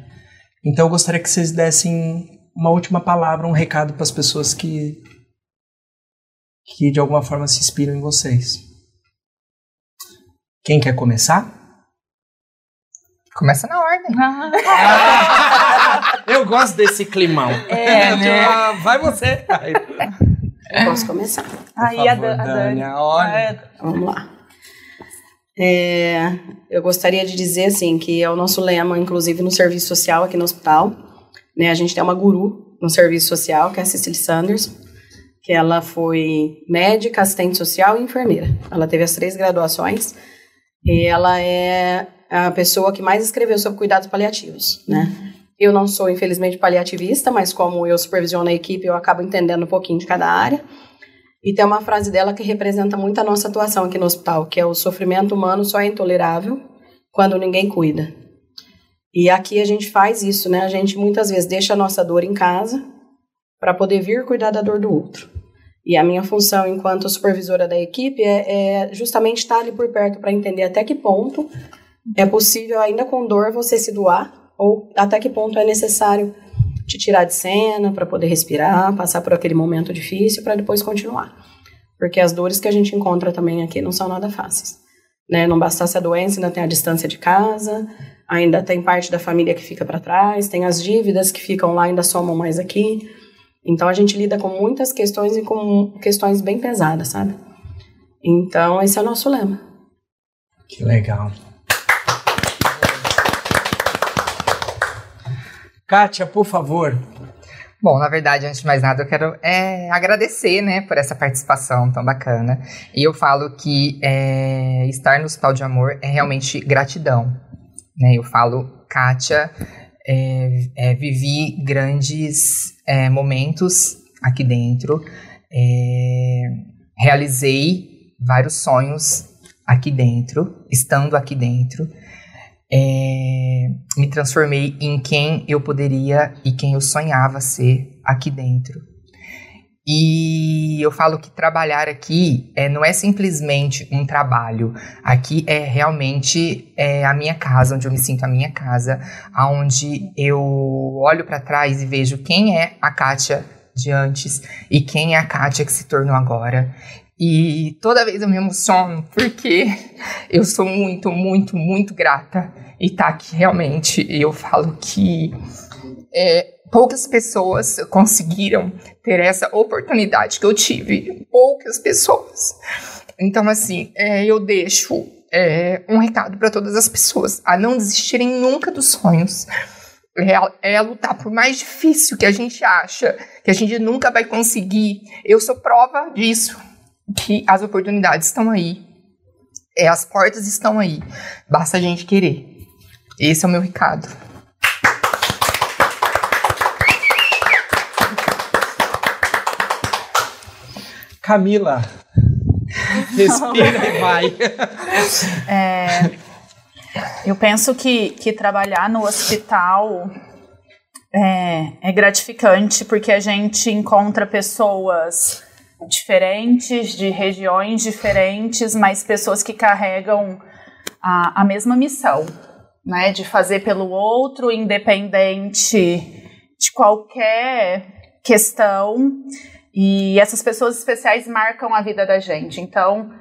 Então eu gostaria que vocês dessem uma última palavra, um recado para as pessoas que que de alguma forma se inspiram em vocês. Quem quer começar? Começa na ordem. eu gosto desse climão. É, né? Ah, Vai você. Ai, Eu posso começar. Aí a, Dan- a Dani. Dânia, olha. É, Vamos lá. É, eu gostaria de dizer assim que é o nosso lema, inclusive no serviço social aqui no hospital. Né, a gente tem uma guru no serviço social, que é a Cecily Sanders, que ela foi médica, assistente social e enfermeira. Ela teve as três graduações e ela é a pessoa que mais escreveu sobre cuidados paliativos, né? Eu não sou, infelizmente, paliativista, mas como eu supervisiono a equipe, eu acabo entendendo um pouquinho de cada área. E tem uma frase dela que representa muito a nossa atuação aqui no hospital, que é o sofrimento humano só é intolerável quando ninguém cuida. E aqui a gente faz isso, né? A gente muitas vezes deixa a nossa dor em casa para poder vir cuidar da dor do outro. E a minha função enquanto supervisora da equipe é, é justamente estar ali por perto para entender até que ponto é possível, ainda com dor, você se doar, ou até que ponto é necessário te tirar de cena para poder respirar, passar por aquele momento difícil para depois continuar. Porque as dores que a gente encontra também aqui não são nada fáceis. Né? Não bastasse a doença, ainda tem a distância de casa, ainda tem parte da família que fica para trás, tem as dívidas que ficam lá ainda somam mais aqui. Então a gente lida com muitas questões e com questões bem pesadas, sabe? Então esse é o nosso lema. Que legal. Kátia, por favor. Bom, na verdade, antes de mais nada, eu quero é, agradecer, né, por essa participação tão bacana. E eu falo que é, estar no Hospital de Amor é realmente gratidão. Né? Eu falo, Kátia, é, é, vivi grandes é, momentos aqui dentro, é, realizei vários sonhos aqui dentro, estando aqui dentro. Me transformei em quem eu poderia e quem eu sonhava ser aqui dentro. E eu falo que trabalhar aqui é, não é simplesmente um trabalho. Aqui é realmente é, a minha casa, onde eu me sinto a minha casa, aonde eu olho para trás e vejo quem é a Kátia de antes e quem é a Kátia que se tornou agora. E toda vez eu me emociono porque eu sou muito, muito, muito grata e tá aqui realmente. Eu falo que é, poucas pessoas conseguiram ter essa oportunidade que eu tive. Poucas pessoas. Então, assim, é, eu deixo é, um recado para todas as pessoas a não desistirem nunca dos sonhos. É, é lutar por mais difícil que a gente acha, que a gente nunca vai conseguir. Eu sou prova disso que as oportunidades estão aí. É, as portas estão aí. Basta a gente querer. Esse é o meu recado. Camila. Respira e vai. É, eu penso que, que trabalhar no hospital é, é gratificante porque a gente encontra pessoas diferentes, de regiões diferentes, mas pessoas que carregam a, a mesma missão, né? De fazer pelo outro, independente de qualquer questão. E essas pessoas especiais marcam a vida da gente. Então,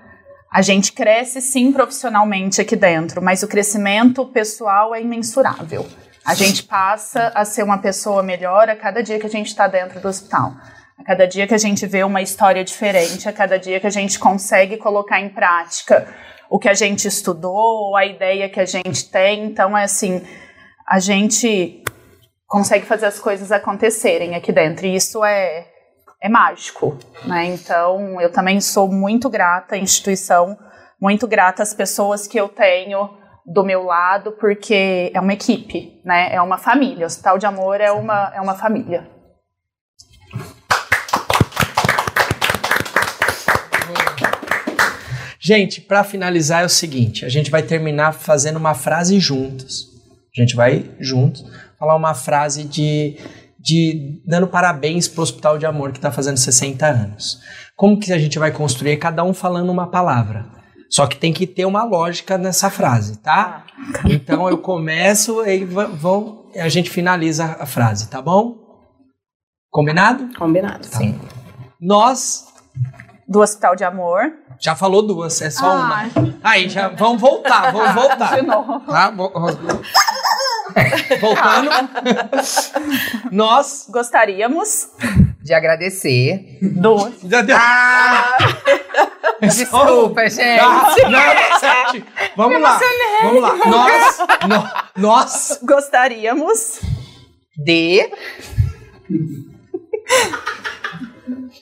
a gente cresce sim profissionalmente aqui dentro, mas o crescimento pessoal é imensurável. A gente passa a ser uma pessoa melhor a cada dia que a gente está dentro do hospital. A cada dia que a gente vê uma história diferente, a cada dia que a gente consegue colocar em prática o que a gente estudou, a ideia que a gente tem. Então, é assim, a gente consegue fazer as coisas acontecerem aqui dentro. E isso é, é mágico, né? Então, eu também sou muito grata à instituição, muito grata às pessoas que eu tenho do meu lado, porque é uma equipe, né? É uma família. O Hospital de Amor é uma, é uma família. Gente, para finalizar é o seguinte: a gente vai terminar fazendo uma frase juntos. A gente vai juntos falar uma frase de, de dando parabéns para o Hospital de Amor que está fazendo 60 anos. Como que a gente vai construir? Cada um falando uma palavra. Só que tem que ter uma lógica nessa frase, tá? Então eu começo e vão, a gente finaliza a frase, tá bom? Combinado? Combinado. Tá. Sim. Nós do Hospital de Amor. Já falou duas, é só ah. uma. Aí, já vamos voltar, vamos voltar. De novo. Tá? Voltando. Nós gostaríamos de agradecer. Duas. Ah! Desculpa, gente. Ah, não, sete. Vamos lá. Vamos lá. Nós, no, nós gostaríamos de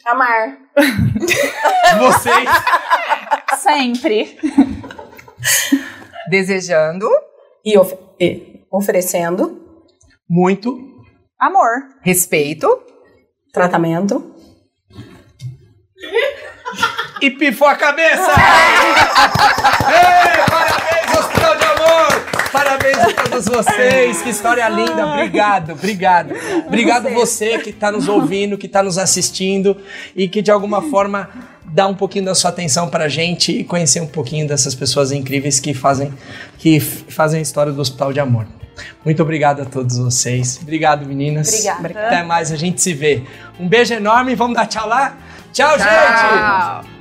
amar. Vocês. Sempre. Desejando e, of e oferecendo muito. Amor, respeito, tratamento. E pifou a cabeça! Ei, parabéns, Hospital de Amor! Parabéns a todos vocês, que história linda. Obrigado, obrigado. Obrigado você que está nos ouvindo, que está nos assistindo e que de alguma forma dá um pouquinho da sua atenção para a gente e conhecer um pouquinho dessas pessoas incríveis que fazem, que fazem a história do Hospital de Amor. Muito obrigado a todos vocês. Obrigado, meninas. Obrigada. Até mais, a gente se vê. Um beijo enorme, vamos dar tchau lá? Tchau, tchau. gente!